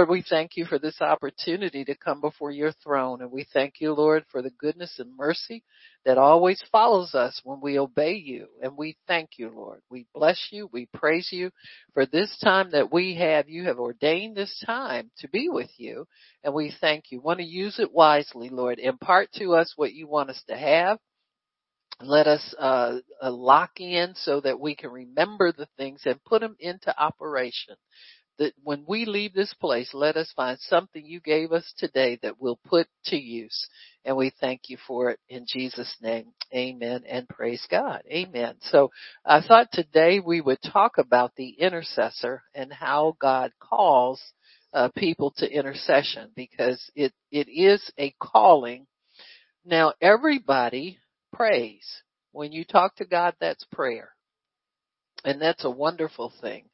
Lord, we thank you for this opportunity to come before your throne and we thank you, Lord, for the goodness and mercy that always follows us when we obey you. And we thank you, Lord. We bless you. We praise you for this time that we have. You have ordained this time to be with you and we thank you. Want to use it wisely, Lord. Impart to us what you want us to have. Let us uh, uh, lock in so that we can remember the things and put them into operation that when we leave this place, let us find something you gave us today that we'll put to use. And we thank you for it in Jesus name. Amen and praise God. Amen. So I thought today we would talk about the intercessor and how God calls uh, people to intercession because it, it is a calling. Now everybody prays. When you talk to God, that's prayer. And that's a wonderful thing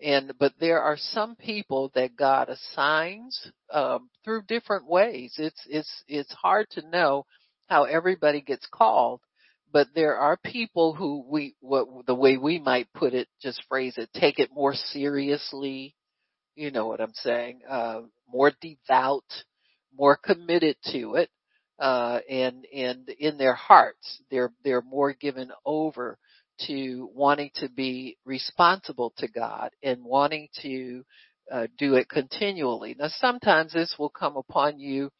and but there are some people that God assigns um, through different ways. It's it's it's hard to know how everybody gets called, but there are people who we what the way we might put it, just phrase it, take it more seriously. You know what I'm saying? Uh, more devout, more committed to it, uh, and and in their hearts, they're they're more given over to wanting to be responsible to God and wanting to uh, do it continually. Now sometimes this will come upon you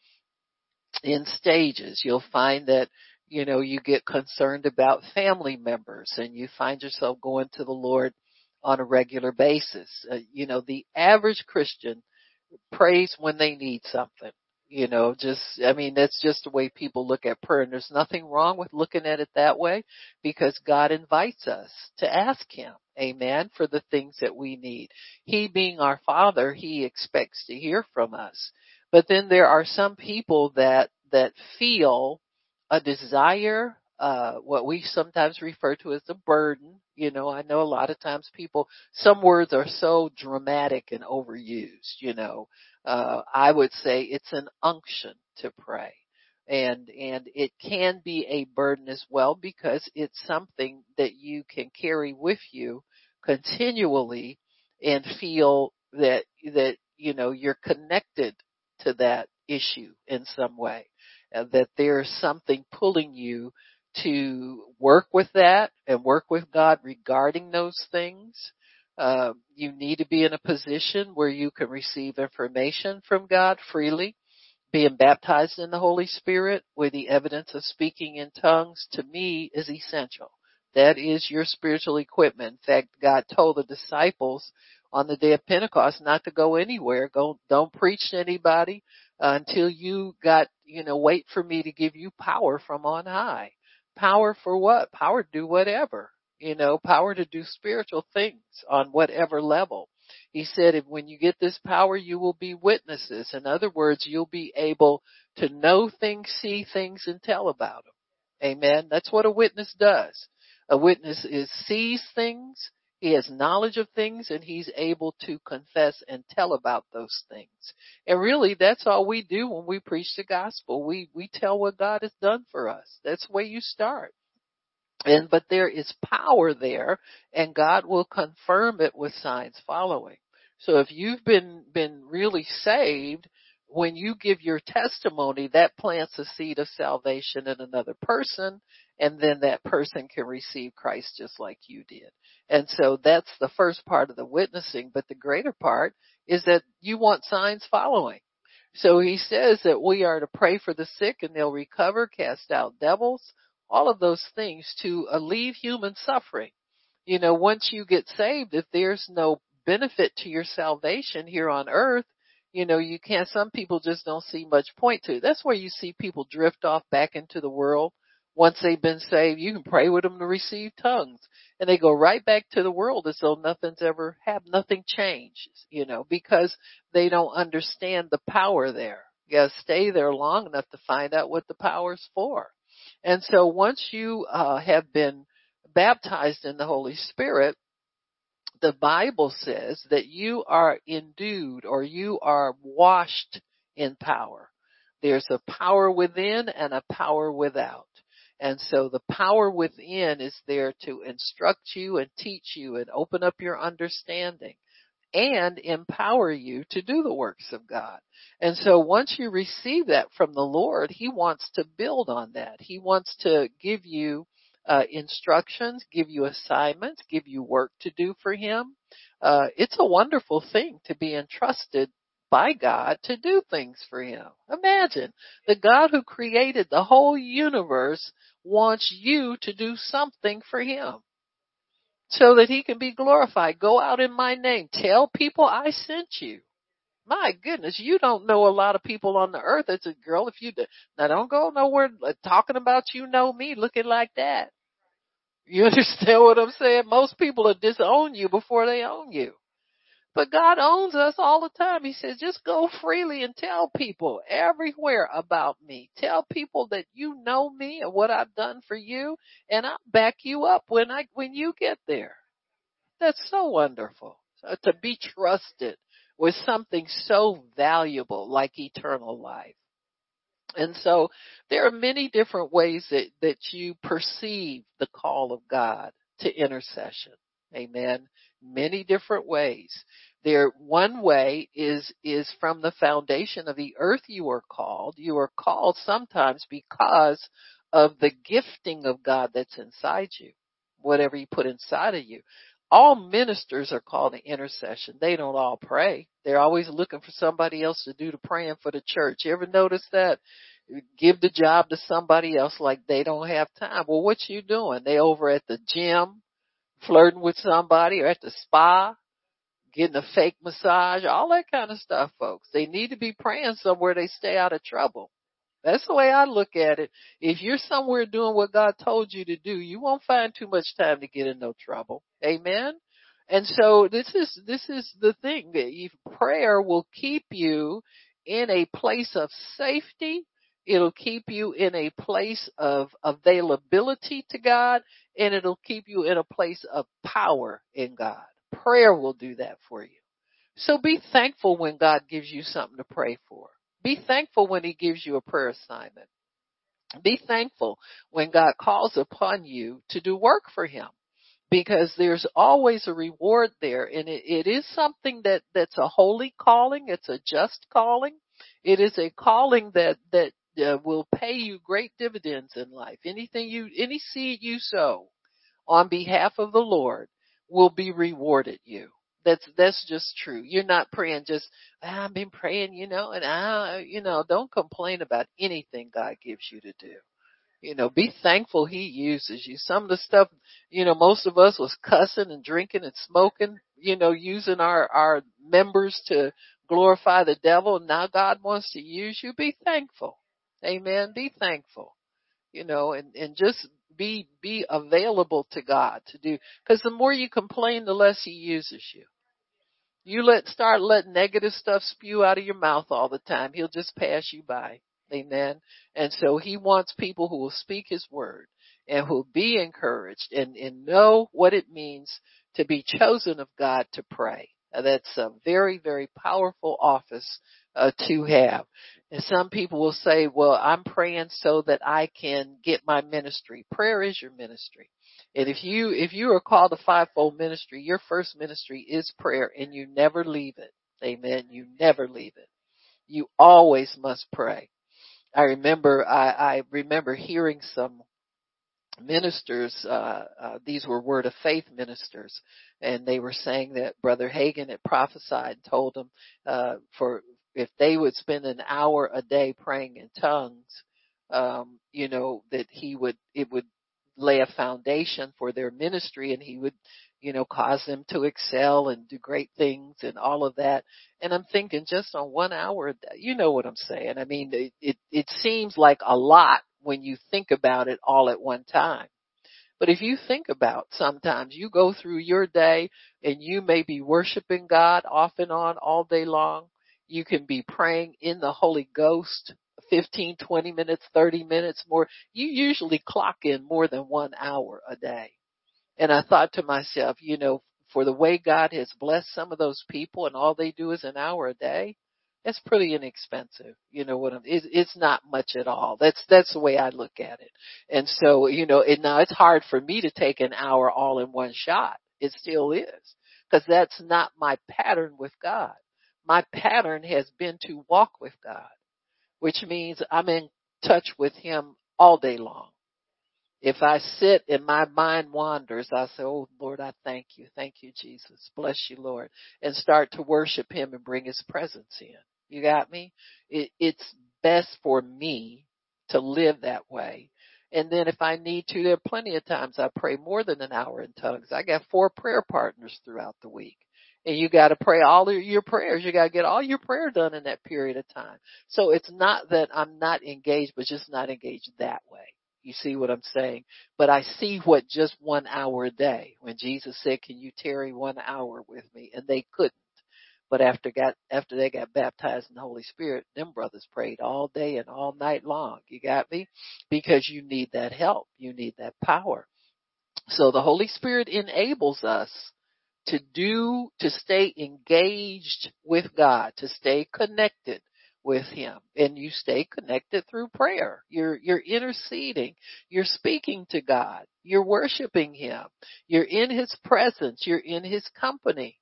in stages. You'll find that you know you get concerned about family members and you find yourself going to the Lord on a regular basis. Uh, you know the average Christian prays when they need something you know, just, I mean, that's just the way people look at prayer and there's nothing wrong with looking at it that way because God invites us to ask Him, amen, for the things that we need. He being our Father, He expects to hear from us. But then there are some people that, that feel a desire, uh, what we sometimes refer to as a burden. You know, I know a lot of times people, some words are so dramatic and overused, you know, uh, I would say it's an unction to pray. And, and it can be a burden as well because it's something that you can carry with you continually and feel that, that, you know, you're connected to that issue in some way. Uh, that there's something pulling you to work with that and work with God regarding those things uh, you need to be in a position where you can receive information from God freely. Being baptized in the Holy Spirit with the evidence of speaking in tongues to me is essential. That is your spiritual equipment. In fact, God told the disciples on the day of Pentecost not to go anywhere. Go, don't preach to anybody uh, until you got, you know, wait for me to give you power from on high. Power for what? Power to do whatever you know, power to do spiritual things on whatever level. He said, if when you get this power, you will be witnesses. In other words, you'll be able to know things, see things, and tell about them. Amen. That's what a witness does. A witness is sees things, he has knowledge of things, and he's able to confess and tell about those things. And really, that's all we do when we preach the gospel. We we tell what God has done for us. That's where you start. And, but there is power there and God will confirm it with signs following. So if you've been, been really saved, when you give your testimony, that plants a seed of salvation in another person, and then that person can receive Christ just like you did. And so that's the first part of the witnessing, but the greater part is that you want signs following. So he says that we are to pray for the sick and they'll recover, cast out devils, all of those things to alleviate human suffering. You know, once you get saved, if there's no benefit to your salvation here on earth, you know, you can't, some people just don't see much point to. That's where you see people drift off back into the world. Once they've been saved, you can pray with them to receive tongues and they go right back to the world as though nothing's ever happened, nothing changed, you know, because they don't understand the power there. You gotta stay there long enough to find out what the power's for. And so once you uh, have been baptized in the Holy Spirit, the Bible says that you are endued or you are washed in power. There's a power within and a power without. And so the power within is there to instruct you and teach you and open up your understanding. And empower you to do the works of God. And so once you receive that from the Lord, He wants to build on that. He wants to give you uh, instructions, give you assignments, give you work to do for Him. Uh, it's a wonderful thing to be entrusted by God to do things for Him. Imagine the God who created the whole universe wants you to do something for Him so that he can be glorified. Go out in my name. Tell people I sent you. My goodness, you don't know a lot of people on the earth. It's a girl. If you do, now don't go nowhere uh, talking about you know me looking like that. You understand what I'm saying? Most people will disown you before they own you. But God owns us all the time. He says, just go freely and tell people everywhere about me. Tell people that you know me and what I've done for you, and I'll back you up when I when you get there. That's so wonderful. So to be trusted with something so valuable like eternal life. And so there are many different ways that, that you perceive the call of God to intercession. Amen. Many different ways. There, one way is, is from the foundation of the earth you are called. You are called sometimes because of the gifting of God that's inside you. Whatever you put inside of you. All ministers are called to intercession. They don't all pray. They're always looking for somebody else to do the praying for the church. You ever notice that? Give the job to somebody else like they don't have time. Well, what you doing? They over at the gym, flirting with somebody or at the spa, getting a fake massage, all that kind of stuff, folks. They need to be praying somewhere they stay out of trouble. That's the way I look at it. If you're somewhere doing what God told you to do, you won't find too much time to get in no trouble. Amen. And so this is, this is the thing that prayer will keep you in a place of safety It'll keep you in a place of availability to God and it'll keep you in a place of power in God. Prayer will do that for you. So be thankful when God gives you something to pray for. Be thankful when He gives you a prayer assignment. Be thankful when God calls upon you to do work for Him because there's always a reward there and it, it is something that, that's a holy calling. It's a just calling. It is a calling that, that uh, will pay you great dividends in life. Anything you, any seed you sow on behalf of the Lord will be rewarded you. That's, that's just true. You're not praying just, ah, I've been praying, you know, and I, you know, don't complain about anything God gives you to do. You know, be thankful He uses you. Some of the stuff, you know, most of us was cussing and drinking and smoking, you know, using our, our members to glorify the devil. Now God wants to use you. Be thankful. Amen. Be thankful, you know, and, and just be, be available to God to do, cause the more you complain, the less He uses you. You let, start letting negative stuff spew out of your mouth all the time. He'll just pass you by. Amen. And so He wants people who will speak His word and who will be encouraged and, and know what it means to be chosen of God to pray. Now, That's a very, very powerful office uh, to have. And some people will say, well, I'm praying so that I can get my ministry. Prayer is your ministry. And if you, if you are called a fivefold ministry, your first ministry is prayer and you never leave it. Amen. You never leave it. You always must pray. I remember, I, I remember hearing some ministers, uh, uh, these were word of faith ministers, and they were saying that Brother Hagin had prophesied told them, uh, for, if they would spend an hour a day praying in tongues, um, you know, that he would, it would lay a foundation for their ministry and he would, you know, cause them to excel and do great things and all of that. And I'm thinking just on one hour, you know what I'm saying? I mean, it, it, it seems like a lot when you think about it all at one time. But if you think about sometimes you go through your day and you may be worshiping God off and on all day long you can be praying in the Holy Ghost 15, 20 minutes, 30 minutes more. You usually clock in more than one hour a day. And I thought to myself, you know, for the way God has blessed some of those people and all they do is an hour a day, that's pretty inexpensive. You know what I'm, it's, it's not much at all. That's, that's the way I look at it. And so, you know, it, now it's hard for me to take an hour all in one shot. It still is. because that's not my pattern with God. My pattern has been to walk with God, which means I'm in touch with Him all day long. If I sit and my mind wanders, I say, Oh Lord, I thank you. Thank you, Jesus. Bless you, Lord. And start to worship Him and bring His presence in. You got me? It, it's best for me to live that way. And then if I need to, there are plenty of times I pray more than an hour in tongues. I got four prayer partners throughout the week. And you gotta pray all your prayers. You gotta get all your prayer done in that period of time. So it's not that I'm not engaged, but just not engaged that way. You see what I'm saying? But I see what just one hour a day. When Jesus said, can you tarry one hour with me? And they couldn't. But after got, after they got baptized in the Holy Spirit, them brothers prayed all day and all night long. You got me? Because you need that help. You need that power. So the Holy Spirit enables us to do, to stay engaged with God, to stay connected with him and you stay connected through prayer. You're, you're interceding. You're speaking to God. You're worshiping him. You're in his presence. You're in his company.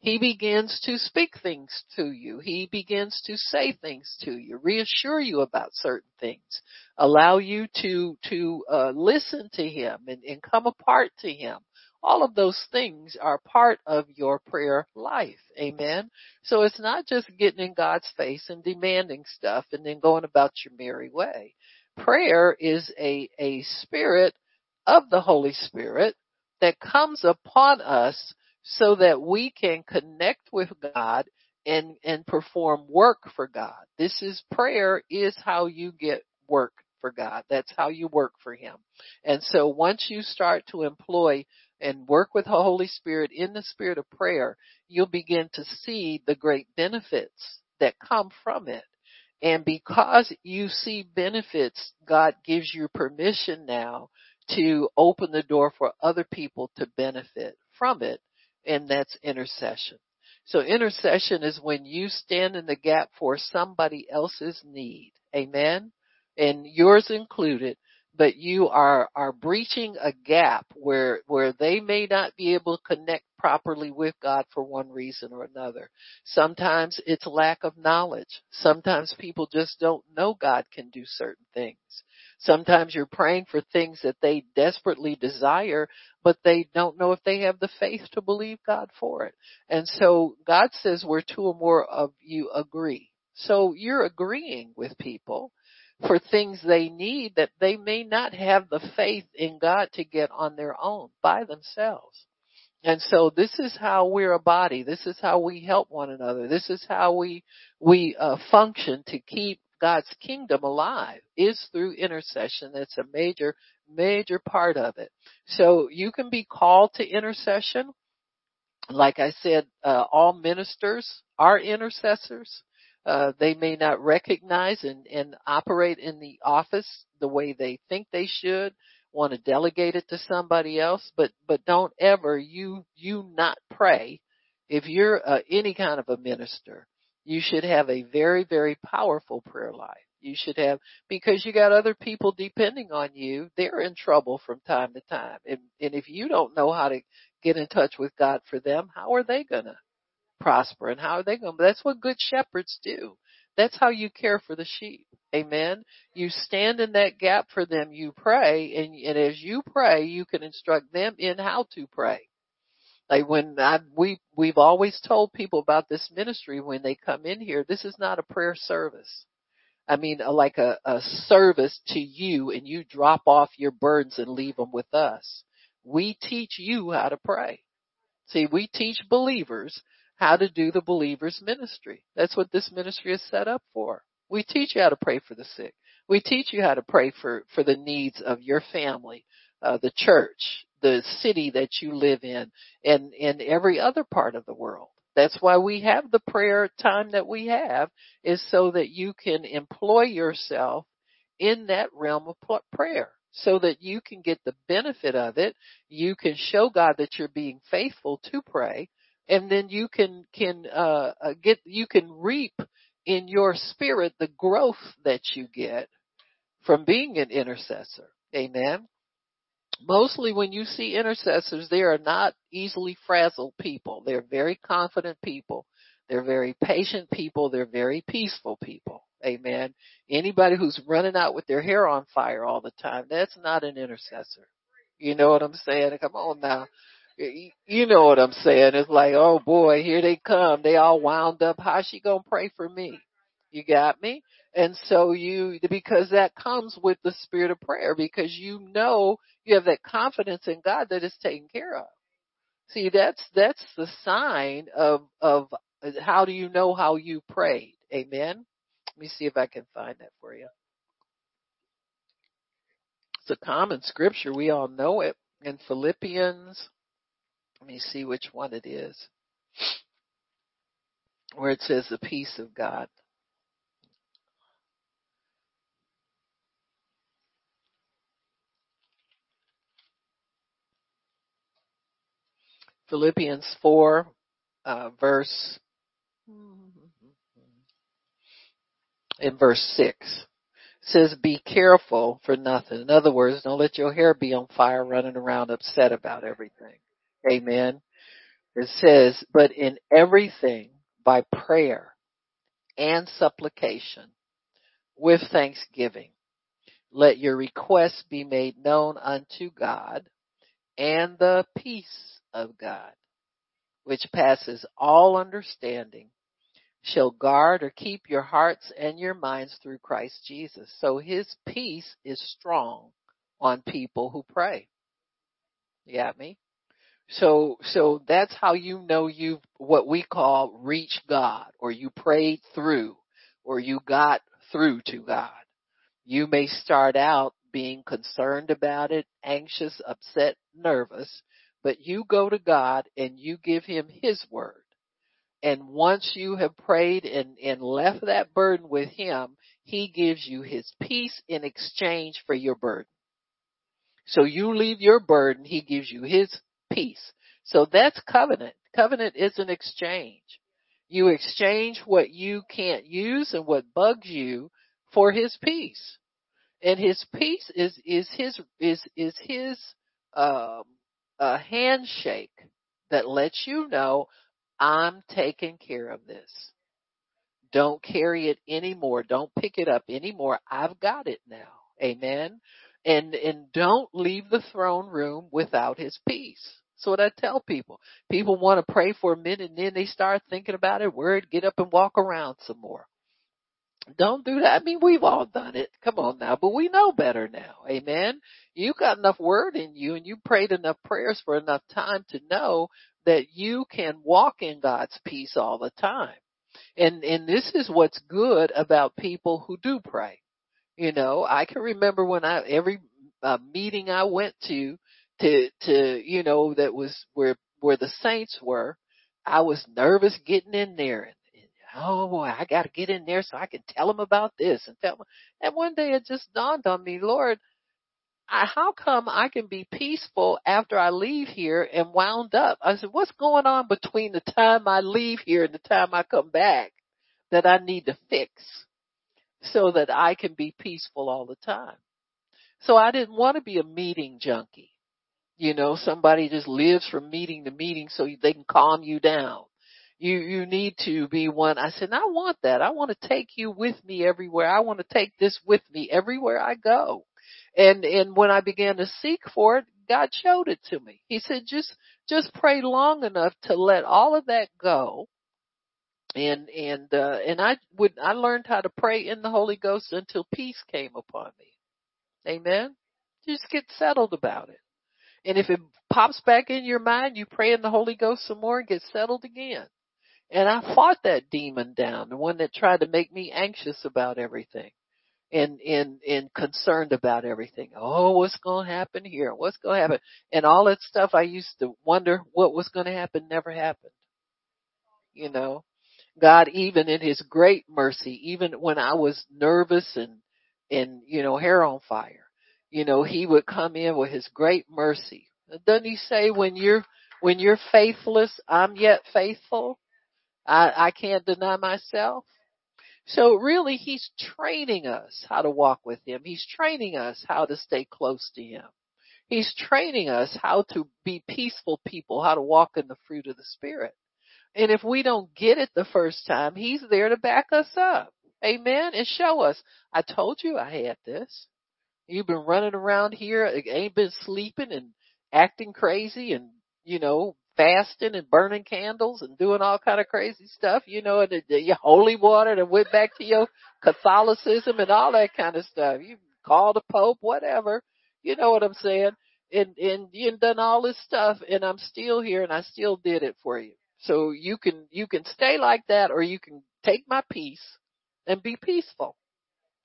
He begins to speak things to you. He begins to say things to you, reassure you about certain things, allow you to, to, uh, listen to him and, and come apart to him all of those things are part of your prayer life. Amen. So it's not just getting in God's face and demanding stuff and then going about your merry way. Prayer is a, a spirit of the Holy Spirit that comes upon us so that we can connect with God and, and perform work for God. This is prayer is how you get work for God. That's how you work for Him. And so once you start to employ and work with the Holy Spirit in the spirit of prayer, you'll begin to see the great benefits that come from it. And because you see benefits, God gives you permission now to open the door for other people to benefit from it. And that's intercession. So intercession is when you stand in the gap for somebody else's need. Amen. And yours included but you are are breaching a gap where where they may not be able to connect properly with God for one reason or another. Sometimes it's lack of knowledge. Sometimes people just don't know God can do certain things. Sometimes you're praying for things that they desperately desire, but they don't know if they have the faith to believe God for it. And so God says where two or more of you agree. So you're agreeing with people for things they need that they may not have the faith in God to get on their own by themselves. And so this is how we're a body. This is how we help one another. This is how we, we uh, function to keep God's kingdom alive is through intercession. That's a major, major part of it. So you can be called to intercession. Like I said, uh, all ministers are intercessors. Uh, they may not recognize and, and operate in the office the way they think they should, want to delegate it to somebody else, but, but don't ever you, you not pray. If you're uh, any kind of a minister, you should have a very, very powerful prayer life. You should have, because you got other people depending on you, they're in trouble from time to time. And, and if you don't know how to get in touch with God for them, how are they gonna prosper and how are they going to, that's what good shepherds do. That's how you care for the sheep. Amen. You stand in that gap for them, you pray, and, and as you pray, you can instruct them in how to pray. Like when I, we, we've always told people about this ministry when they come in here, this is not a prayer service. I mean, like a, a service to you and you drop off your burdens and leave them with us. We teach you how to pray. See, we teach believers how to do the believer's ministry. That's what this ministry is set up for. We teach you how to pray for the sick. We teach you how to pray for, for the needs of your family, uh, the church, the city that you live in, and in every other part of the world. That's why we have the prayer time that we have is so that you can employ yourself in that realm of prayer so that you can get the benefit of it. You can show God that you're being faithful to pray and then you can can uh, uh, get you can reap in your spirit the growth that you get from being an intercessor. Amen. mostly when you see intercessors, they are not easily frazzled people. They're very confident people. They're very patient people. They're very peaceful people. Amen. Anybody who's running out with their hair on fire all the time, that's not an intercessor. You know what I'm saying? Come on now. You know what I'm saying? It's like, oh boy, here they come. They all wound up. How's she gonna pray for me? You got me? And so you, because that comes with the spirit of prayer because you know you have that confidence in God that is taken care of. See, that's, that's the sign of, of how do you know how you prayed? Amen. Let me see if I can find that for you. It's a common scripture. We all know it in Philippians. Let me see which one it is. Where it says the peace of God. Philippians 4, uh, verse, in verse 6 says, be careful for nothing. In other words, don't let your hair be on fire running around upset about everything. Amen. It says, but in everything by prayer and supplication with thanksgiving, let your requests be made known unto God and the peace of God, which passes all understanding, shall guard or keep your hearts and your minds through Christ Jesus. So his peace is strong on people who pray. You got me? So, so that's how you know you've what we call reach God or you prayed through or you got through to God. You may start out being concerned about it, anxious, upset, nervous, but you go to God and you give him his word. And once you have prayed and, and left that burden with him, he gives you his peace in exchange for your burden. So you leave your burden, he gives you his peace. So that's covenant. Covenant is an exchange. You exchange what you can't use and what bugs you for his peace. And his peace is, is his, is, is his, um, a handshake that lets you know I'm taking care of this. Don't carry it anymore. Don't pick it up anymore. I've got it now. Amen. And, and don't leave the throne room without his peace. So what I tell people. People want to pray for a minute and then they start thinking about it, word, get up and walk around some more. Don't do that. I mean, we've all done it. Come on now, but we know better now. Amen. You got enough word in you and you prayed enough prayers for enough time to know that you can walk in God's peace all the time. And, and this is what's good about people who do pray. You know, I can remember when I, every uh, meeting I went to, to, to, you know, that was where, where the saints were, I was nervous getting in there and oh boy, I got to get in there so I can tell them about this and tell them. And one day it just dawned on me, Lord, I, how come I can be peaceful after I leave here and wound up? I said, what's going on between the time I leave here and the time I come back that I need to fix so that I can be peaceful all the time? So I didn't want to be a meeting junkie. You know, somebody just lives from meeting to meeting so they can calm you down you you need to be one. I said, I want that. I want to take you with me everywhere. I want to take this with me everywhere I go. And and when I began to seek for it, God showed it to me. He said, just just pray long enough to let all of that go. And and uh and I would I learned how to pray in the Holy Ghost until peace came upon me. Amen. Just get settled about it. And if it pops back in your mind, you pray in the Holy Ghost some more and get settled again. And I fought that demon down, the one that tried to make me anxious about everything and, and, and concerned about everything. Oh, what's going to happen here? What's going to happen? And all that stuff I used to wonder what was going to happen never happened. You know, God, even in his great mercy, even when I was nervous and, and, you know, hair on fire, you know, he would come in with his great mercy. Doesn't he say when you're, when you're faithless, I'm yet faithful? I, I can't deny myself. So really he's training us how to walk with him. He's training us how to stay close to him. He's training us how to be peaceful people, how to walk in the fruit of the Spirit. And if we don't get it the first time, He's there to back us up. Amen. And show us, I told you I had this. You've been running around here, uh, ain't been sleeping and acting crazy and, you know, fasting and burning candles and doing all kind of crazy stuff, you know, and uh, the, the holy water and went back to your Catholicism and all that kind of stuff. You called the Pope, whatever. You know what I'm saying? And, and you've done all this stuff and I'm still here and I still did it for you. So you can, you can stay like that or you can take my peace and be peaceful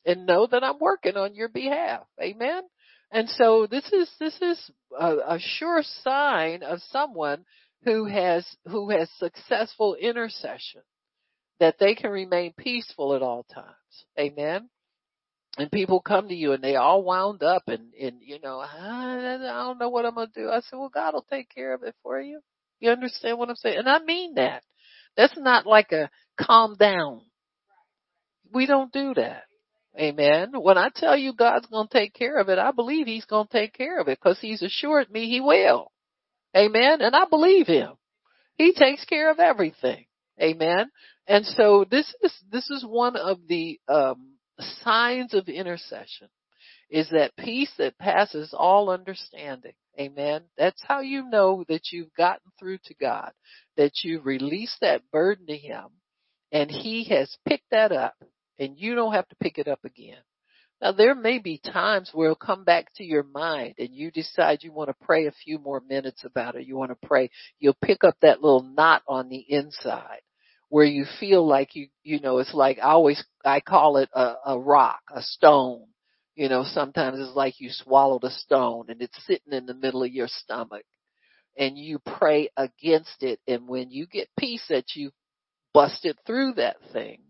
and know that I'm working on your behalf. Amen. And so this is, this is a, a sure sign of someone who has, who has successful intercession that they can remain peaceful at all times. Amen. And people come to you and they all wound up and, and you know, I, I don't know what I'm going to do. I said, well, God will take care of it for you. You understand what I'm saying? And I mean that. That's not like a calm down. We don't do that. Amen. When I tell you God's going to take care of it, I believe He's going to take care of it because He's assured me He will. Amen. And I believe Him. He takes care of everything. Amen. And so this is, this is one of the, um, signs of intercession is that peace that passes all understanding. Amen. That's how you know that you've gotten through to God, that you've released that burden to Him and He has picked that up and you don't have to pick it up again. Now there may be times where it'll come back to your mind and you decide you want to pray a few more minutes about it. You want to pray. You'll pick up that little knot on the inside where you feel like you, you know, it's like I always, I call it a, a rock, a stone. You know, sometimes it's like you swallowed a stone and it's sitting in the middle of your stomach and you pray against it. And when you get peace that you busted through that thing,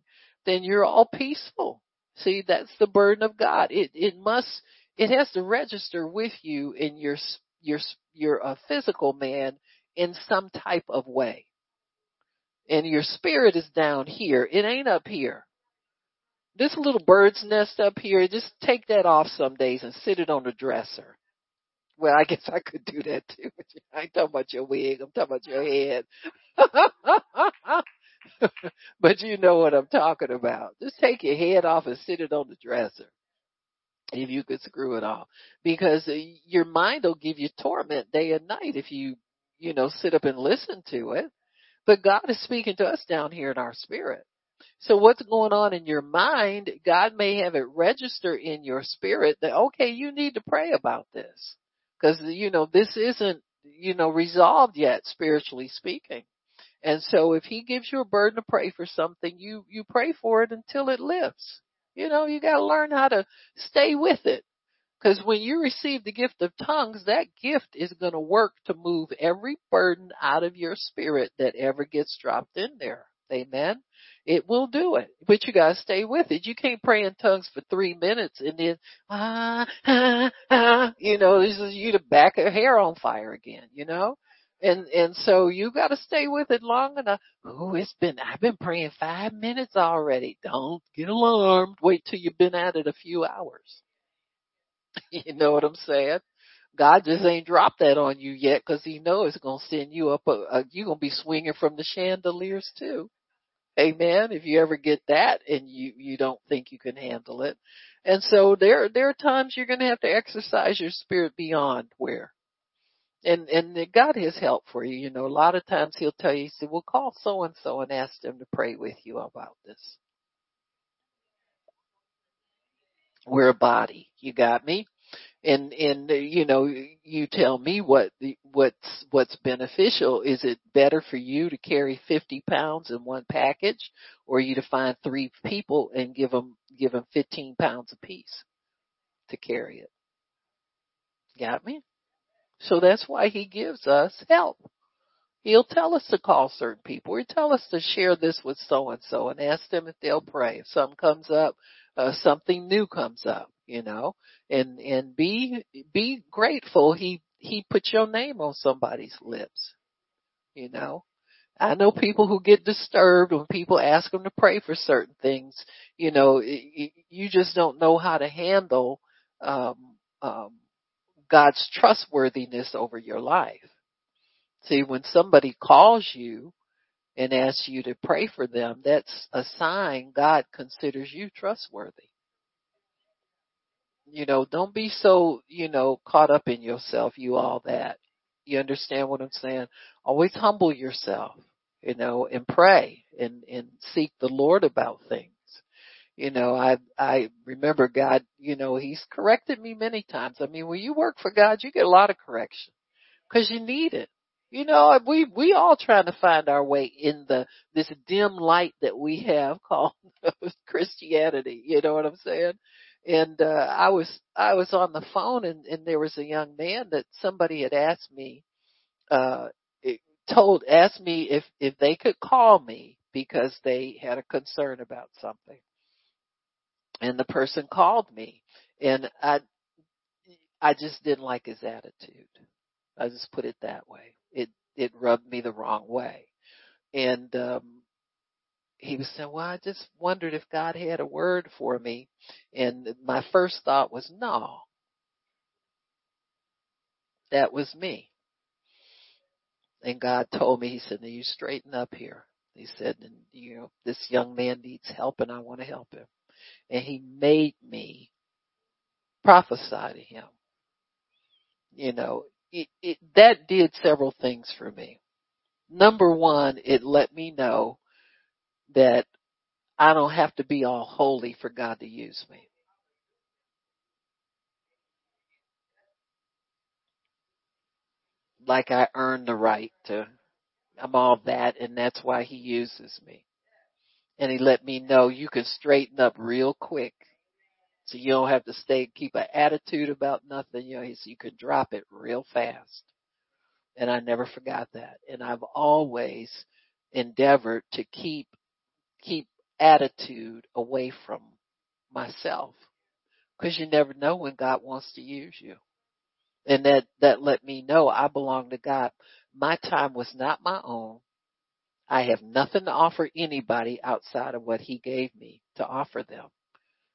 then you're all peaceful. See, that's the burden of God. It it must it has to register with you in your your your uh, physical man in some type of way. And your spirit is down here. It ain't up here. This little bird's nest up here, just take that off some days and sit it on the dresser. Well, I guess I could do that too. I ain't talking about your wig. I'm talking about your head. but you know what I'm talking about. Just take your head off and sit it on the dresser. If you could screw it off. Because uh, your mind will give you torment day and night if you, you know, sit up and listen to it. But God is speaking to us down here in our spirit. So what's going on in your mind, God may have it register in your spirit that, okay, you need to pray about this. Cause, you know, this isn't, you know, resolved yet, spiritually speaking. And so if he gives you a burden to pray for something, you, you pray for it until it lifts. You know, you gotta learn how to stay with it. Cause when you receive the gift of tongues, that gift is gonna work to move every burden out of your spirit that ever gets dropped in there. Amen. It will do it, but you gotta stay with it. You can't pray in tongues for three minutes and then, ah, ah, ah, you know, this is you to back your hair on fire again, you know? And, and so you gotta stay with it long enough. Oh, it's been, I've been praying five minutes already. Don't get alarmed. Wait till you've been at it a few hours. you know what I'm saying? God just ain't dropped that on you yet because he knows it's going to send you up a, a you're going to be swinging from the chandeliers too. Amen. If you ever get that and you, you don't think you can handle it. And so there, there are times you're going to have to exercise your spirit beyond where and and God has help for you. You know, a lot of times He'll tell you, he said, "Well, call so and so and ask them to pray with you about this." We're a body. You got me? And and you know, you tell me what what's what's beneficial. Is it better for you to carry 50 pounds in one package, or you to find three people and give them give them 15 pounds apiece to carry it? Got me? So that's why he gives us help. He'll tell us to call certain people. He'll tell us to share this with so and so and ask them if they'll pray. If something comes up, uh, something new comes up, you know, and, and be, be grateful he, he put your name on somebody's lips, you know. I know people who get disturbed when people ask them to pray for certain things. You know, you just don't know how to handle um, um, God's trustworthiness over your life. See, when somebody calls you and asks you to pray for them, that's a sign God considers you trustworthy. You know, don't be so, you know, caught up in yourself, you all that. You understand what I'm saying? Always humble yourself, you know, and pray and, and seek the Lord about things. You know, I, I remember God, you know, He's corrected me many times. I mean, when you work for God, you get a lot of correction because you need it. You know, we, we all trying to find our way in the, this dim light that we have called Christianity. You know what I'm saying? And, uh, I was, I was on the phone and, and there was a young man that somebody had asked me, uh, told, asked me if, if they could call me because they had a concern about something. And the person called me and I, I just didn't like his attitude. I just put it that way. It, it rubbed me the wrong way. And, um, he was saying, well, I just wondered if God had a word for me. And my first thought was, no, that was me. And God told me, he said, now you straighten up here. He said, and you know, this young man needs help and I want to help him. And he made me prophesy to him. You know, it, it, that did several things for me. Number one, it let me know that I don't have to be all holy for God to use me. Like I earned the right to, I'm all that and that's why he uses me. And he let me know you can straighten up real quick. So you don't have to stay, keep an attitude about nothing, you know, so you can drop it real fast. And I never forgot that. And I've always endeavored to keep, keep attitude away from myself. Cause you never know when God wants to use you. And that, that let me know I belong to God. My time was not my own. I have nothing to offer anybody outside of what he gave me to offer them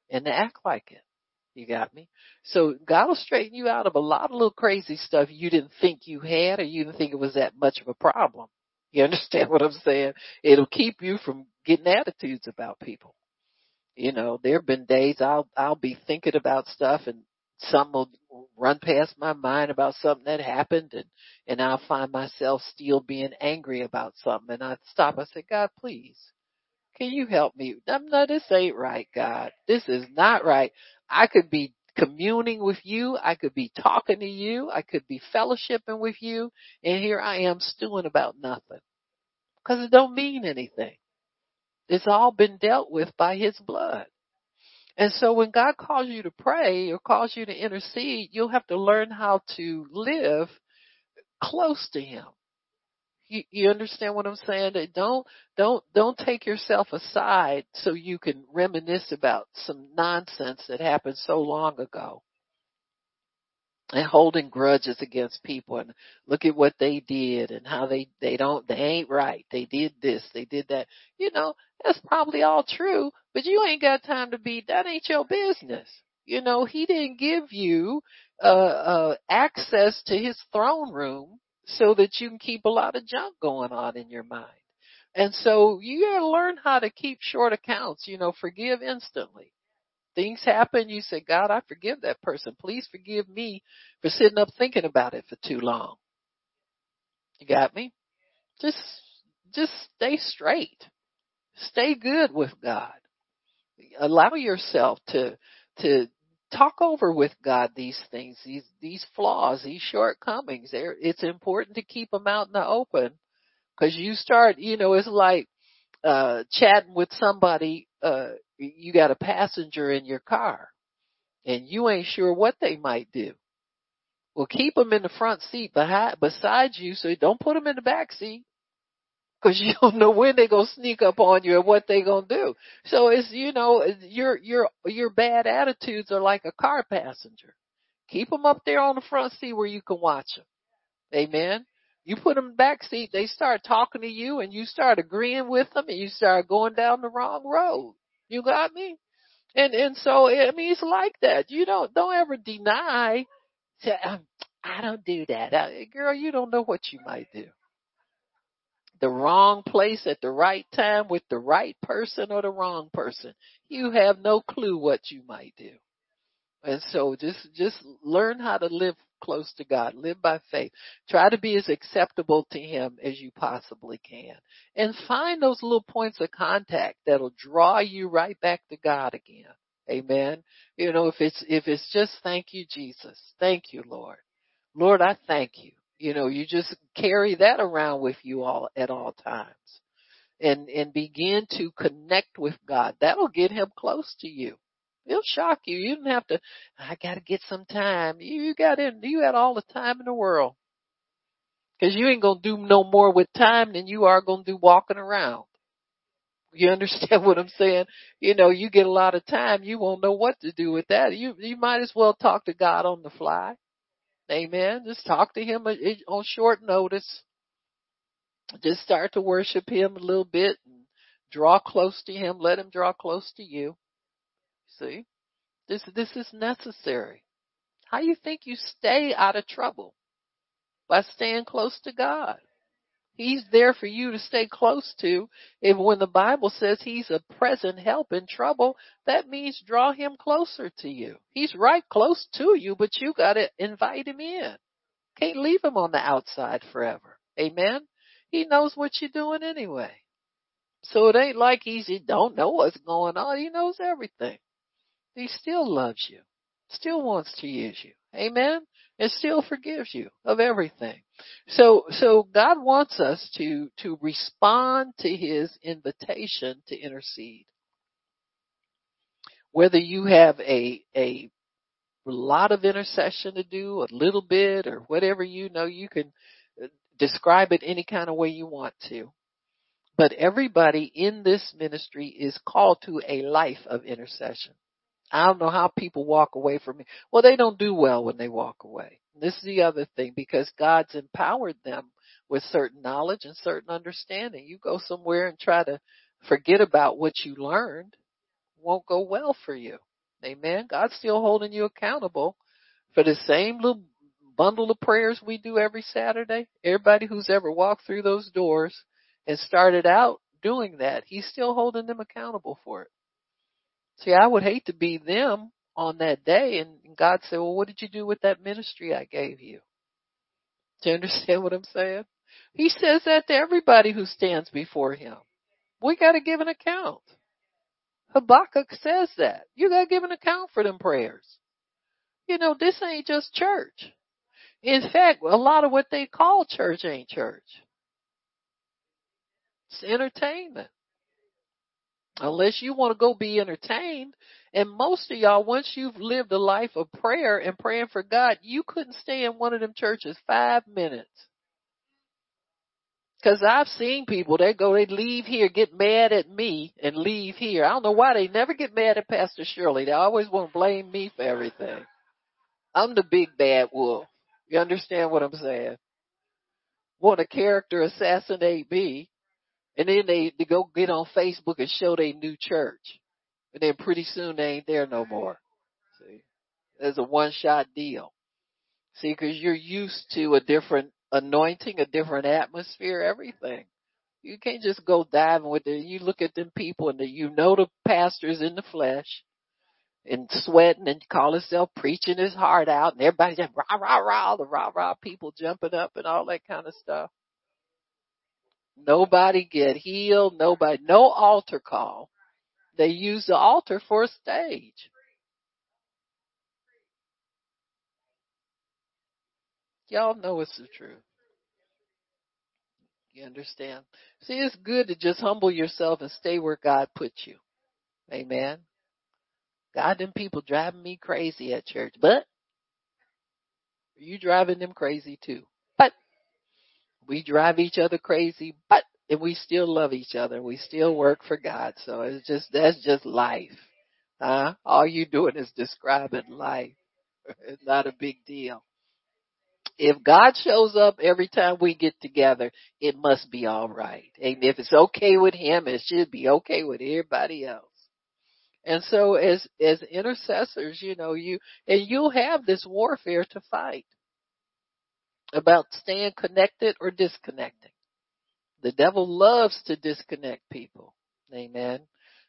and to act like it. You got me? So God will straighten you out of a lot of little crazy stuff you didn't think you had or you didn't think it was that much of a problem. You understand what I'm saying? It'll keep you from getting attitudes about people. You know, there have been days I'll, I'll be thinking about stuff and something will run past my mind about something that happened and, and I'll find myself still being angry about something and I stop. I say, God, please, can you help me? No, this ain't right, God. This is not right. I could be communing with you. I could be talking to you. I could be fellowshipping with you. And here I am stewing about nothing. Cause it don't mean anything. It's all been dealt with by his blood. And so when God calls you to pray or calls you to intercede, you'll have to learn how to live close to him. You, you understand what I'm saying? Don't, don't, don't take yourself aside so you can reminisce about some nonsense that happened so long ago and holding grudges against people and look at what they did and how they they don't they ain't right. They did this they did that. You know that's probably all true but you ain't got time to be that ain't your business. You know he didn't give you uh uh access to his throne room so that you can keep a lot of junk going on in your mind. And so you gotta learn how to keep short accounts you know forgive instantly things happen, you say, God, I forgive that person. Please forgive me for sitting up thinking about it for too long. You got me? Just, just stay straight. Stay good with God. Allow yourself to, to talk over with God these things, these, these flaws, these shortcomings. There, it's important to keep them out in the open because you start, you know, it's like, uh, chatting with somebody, uh, you got a passenger in your car and you ain't sure what they might do. Well, keep them in the front seat behind, beside you so don't put them in the back seat because you don't know when they're going to sneak up on you and what they're going to do. So it's, you know, your, your, your bad attitudes are like a car passenger. Keep them up there on the front seat where you can watch them. Amen. You put them in the back seat, they start talking to you and you start agreeing with them and you start going down the wrong road. You got me? And, and so, I mean, it's like that. You don't, don't ever deny Say, um, I don't do that. Uh, girl, you don't know what you might do. The wrong place at the right time with the right person or the wrong person. You have no clue what you might do. And so just, just learn how to live close to God. Live by faith. Try to be as acceptable to Him as you possibly can. And find those little points of contact that'll draw you right back to God again. Amen. You know, if it's, if it's just thank you, Jesus. Thank you, Lord. Lord, I thank you. You know, you just carry that around with you all at all times and, and begin to connect with God. That'll get him close to you. It'll shock you. You didn't have to, I gotta get some time. You got in, you had all the time in the world. Cause you ain't gonna do no more with time than you are gonna do walking around. You understand what I'm saying? You know, you get a lot of time, you won't know what to do with that. You, you might as well talk to God on the fly. Amen. Just talk to him uh, eh, on short notice. Just start to worship him a little bit and draw close to him. Let him draw close to you. See? This, this is necessary. How you think you stay out of trouble? By staying close to God. He's there for you to stay close to. If when the Bible says he's a present help in trouble, that means draw him closer to you. He's right close to you, but you gotta invite him in. Can't leave him on the outside forever. Amen? He knows what you're doing anyway. So it ain't like he's, he don't know what's going on. He knows everything. He still loves you. Still wants to use you. Amen? And still forgives you of everything. So, so God wants us to, to respond to His invitation to intercede. Whether you have a, a lot of intercession to do, a little bit, or whatever you know, you can uh, describe it any kind of way you want to. But everybody in this ministry is called to a life of intercession. I don't know how people walk away from me. Well, they don't do well when they walk away. This is the other thing because God's empowered them with certain knowledge and certain understanding. You go somewhere and try to forget about what you learned, won't go well for you. Amen. God's still holding you accountable for the same little bundle of prayers we do every Saturday. Everybody who's ever walked through those doors and started out doing that, he's still holding them accountable for it. See, I would hate to be them on that day and God said, well, what did you do with that ministry I gave you? Do you understand what I'm saying? He says that to everybody who stands before him. We gotta give an account. Habakkuk says that. You gotta give an account for them prayers. You know, this ain't just church. In fact, a lot of what they call church ain't church. It's entertainment unless you want to go be entertained. And most of y'all, once you've lived a life of prayer and praying for God, you couldn't stay in one of them churches five minutes. Cause I've seen people, they go, they leave here, get mad at me and leave here. I don't know why they never get mad at Pastor Shirley. They always want to blame me for everything. I'm the big bad wolf. You understand what I'm saying? Want a character assassinate me and then they, they go get on Facebook and show their new church. And then pretty soon they ain't there no more. See? There's a one shot deal. See, cause you're used to a different anointing, a different atmosphere, everything. You can't just go diving with it. You look at them people and the, you know the pastors in the flesh and sweating and call himself preaching his heart out and everybody's just rah, rah, rah, the rah, rah people jumping up and all that kind of stuff. Nobody get healed. Nobody, no altar call. They use the altar for a stage. Y'all know it's the truth. You understand? See, it's good to just humble yourself and stay where God put you. Amen. God, them people driving me crazy at church, but are you driving them crazy too. We drive each other crazy, but we still love each other. We still work for God. So it's just that's just life. Huh? All you doing is describing life. It's not a big deal. If God shows up every time we get together, it must be all right. And if it's okay with him, it should be okay with everybody else. And so as, as intercessors, you know, you, and you'll have this warfare to fight about staying connected or disconnecting. The devil loves to disconnect people. Amen.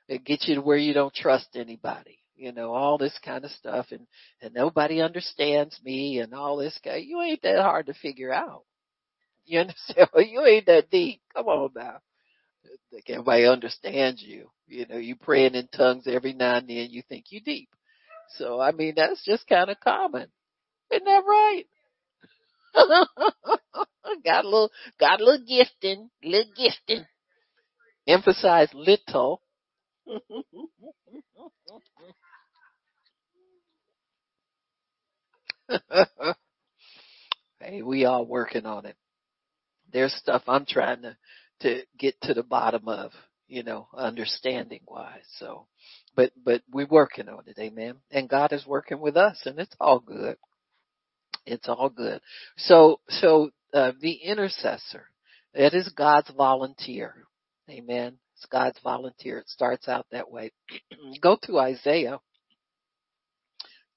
It gets you to where you don't trust anybody. You know, all this kind of stuff and, and nobody understands me and all this guy. You ain't that hard to figure out. You understand? You ain't that deep. Come on now. Like everybody understands you. You know, you praying in tongues every now and then. You think you deep. So I mean, that's just kind of common. Isn't that right? got a little, got a little gifting, little gifting. Emphasize little. hey, we are working on it. There's stuff I'm trying to to get to the bottom of, you know, understanding wise. So, but but we're working on it, amen. And God is working with us, and it's all good. It's all good. So so uh, the intercessor, that is God's volunteer, amen. It's God's volunteer. It starts out that way. Go to Isaiah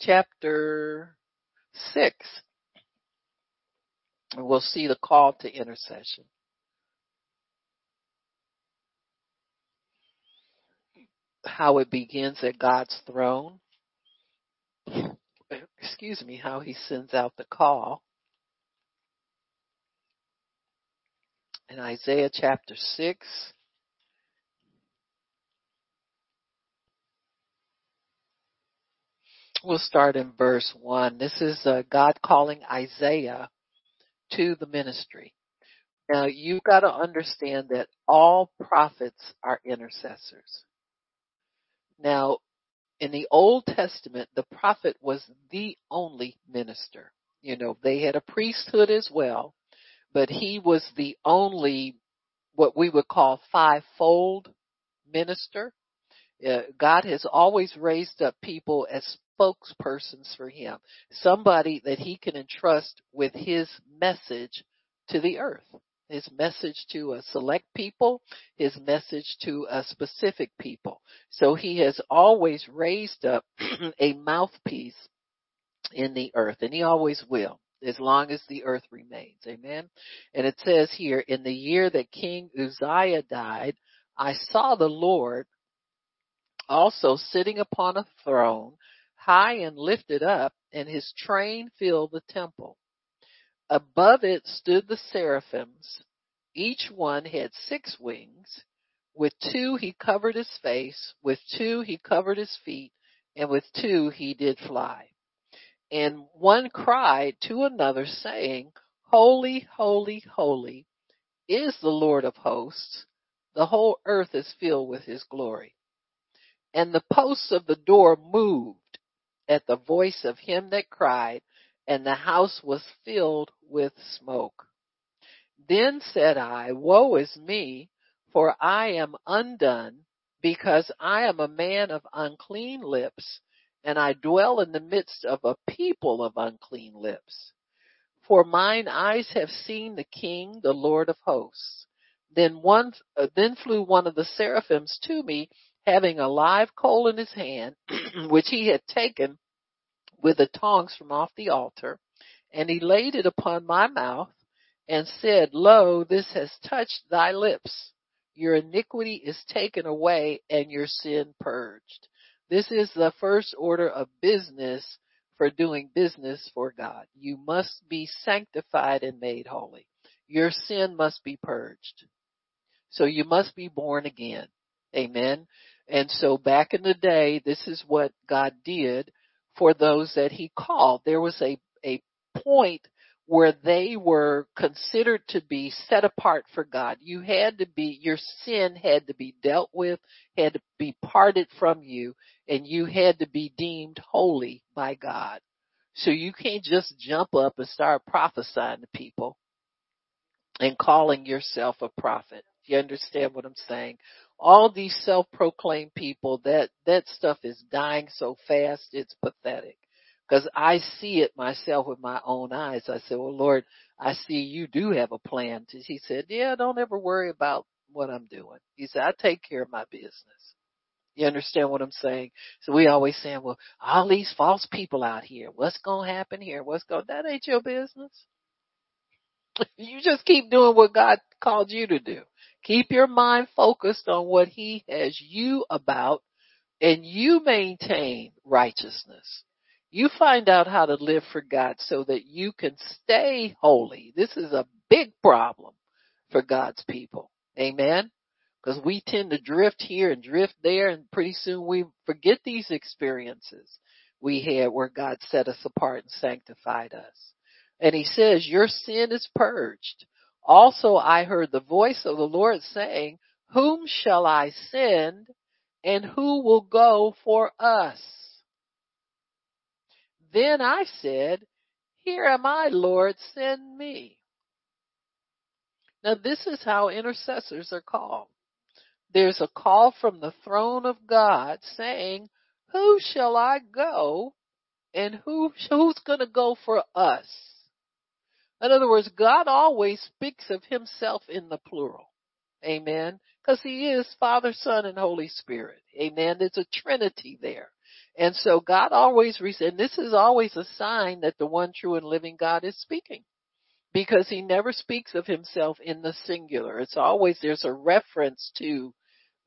chapter six. And we'll see the call to intercession. How it begins at God's throne. Excuse me, how he sends out the call. In Isaiah chapter 6, we'll start in verse 1. This is uh, God calling Isaiah to the ministry. Now you've got to understand that all prophets are intercessors. Now, in the Old Testament, the prophet was the only minister. You know, they had a priesthood as well, but he was the only what we would call fivefold minister. Uh, God has always raised up people as spokespersons for him. Somebody that he can entrust with his message to the earth. His message to a select people, his message to a specific people. So he has always raised up a mouthpiece in the earth and he always will as long as the earth remains. Amen. And it says here, in the year that King Uzziah died, I saw the Lord also sitting upon a throne high and lifted up, and his train filled the temple. Above it stood the seraphims. Each one had six wings. With two he covered his face, with two he covered his feet, and with two he did fly. And one cried to another saying, Holy, holy, holy is the Lord of hosts. The whole earth is filled with his glory. And the posts of the door moved at the voice of him that cried, and the house was filled with smoke. Then said I, Woe is me, for I am undone, because I am a man of unclean lips, and I dwell in the midst of a people of unclean lips. For mine eyes have seen the King, the Lord of hosts. Then one, uh, then flew one of the seraphims to me, having a live coal in his hand, which he had taken with the tongs from off the altar, and he laid it upon my mouth, and said, Lo, this has touched thy lips. Your iniquity is taken away, and your sin purged. This is the first order of business for doing business for God. You must be sanctified and made holy. Your sin must be purged. So you must be born again. Amen. And so back in the day, this is what God did for those that he called. There was a, a point where they were considered to be set apart for God. You had to be, your sin had to be dealt with, had to be parted from you, and you had to be deemed holy by God. So you can't just jump up and start prophesying to people and calling yourself a prophet. You understand what I'm saying? All these self-proclaimed people, that, that stuff is dying so fast, it's pathetic. Cause I see it myself with my own eyes. I said, well Lord, I see you do have a plan. He said, yeah, don't ever worry about what I'm doing. He said, I take care of my business. You understand what I'm saying? So we always saying, well, all these false people out here, what's going to happen here? What's going, that ain't your business. You just keep doing what God called you to do. Keep your mind focused on what he has you about and you maintain righteousness. You find out how to live for God so that you can stay holy. This is a big problem for God's people. Amen. Because we tend to drift here and drift there and pretty soon we forget these experiences we had where God set us apart and sanctified us. And he says, your sin is purged. Also I heard the voice of the Lord saying, whom shall I send and who will go for us? Then I said, here am I, Lord, send me. Now this is how intercessors are called. There's a call from the throne of God saying, who shall I go and who, who's gonna go for us? In other words, God always speaks of himself in the plural. Amen. Because he is Father, Son, and Holy Spirit. Amen. There's a Trinity there. And so God always, and this is always a sign that the one true and living God is speaking. Because he never speaks of himself in the singular. It's always, there's a reference to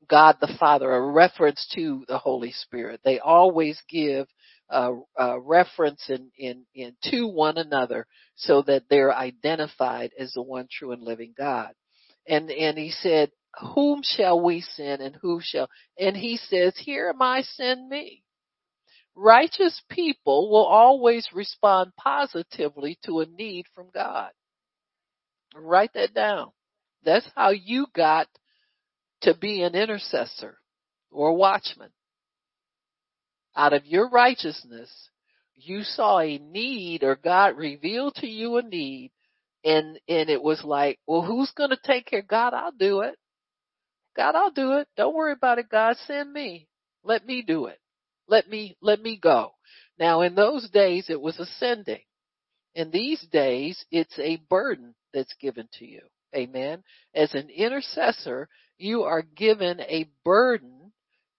God the Father, a reference to the Holy Spirit. They always give a, a reference in, in, in to one another so that they're identified as the one true and living God. And, and he said, whom shall we send and who shall, and he says, here am I, send me. Righteous people will always respond positively to a need from God. Write that down. That's how you got to be an intercessor or watchman. Out of your righteousness, you saw a need or God revealed to you a need and, and it was like, well, who's going to take care? God, I'll do it. God, I'll do it. Don't worry about it. God, send me. Let me do it. Let me, let me go. Now in those days it was ascending. In these days it's a burden that's given to you. Amen. As an intercessor, you are given a burden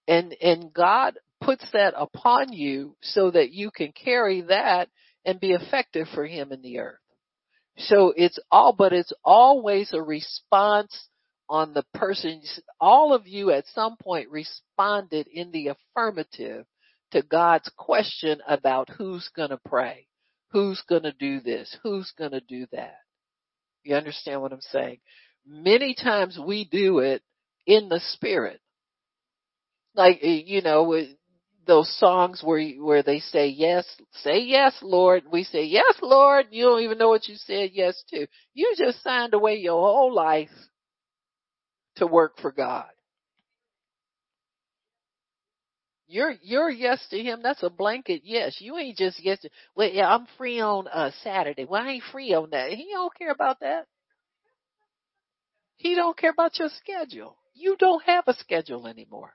and, and God puts that upon you so that you can carry that and be effective for Him in the earth. So it's all, but it's always a response on the person's, all of you at some point responded in the affirmative to God's question about who's gonna pray, who's gonna do this, who's gonna do that. You understand what I'm saying? Many times we do it in the spirit. Like, eh, you know, those songs where, where they say yes, say yes, Lord. We say yes, Lord. You don't even know what you said yes to. You just signed away your whole life to work for God. Your your yes to him, that's a blanket yes. You ain't just yes to, well yeah, I'm free on uh Saturday. Well I ain't free on that. He don't care about that. He don't care about your schedule. You don't have a schedule anymore.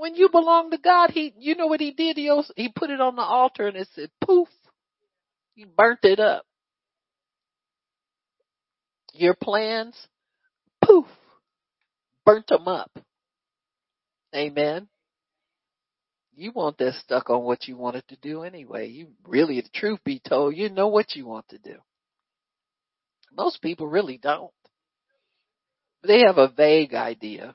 When you belong to God, he you know what he did? He also, he put it on the altar and it said poof. He burnt it up. Your plans, poof, burnt them up. Amen. You want that stuck on what you wanted to do anyway. You really, the truth be told, you know what you want to do. Most people really don't. They have a vague idea,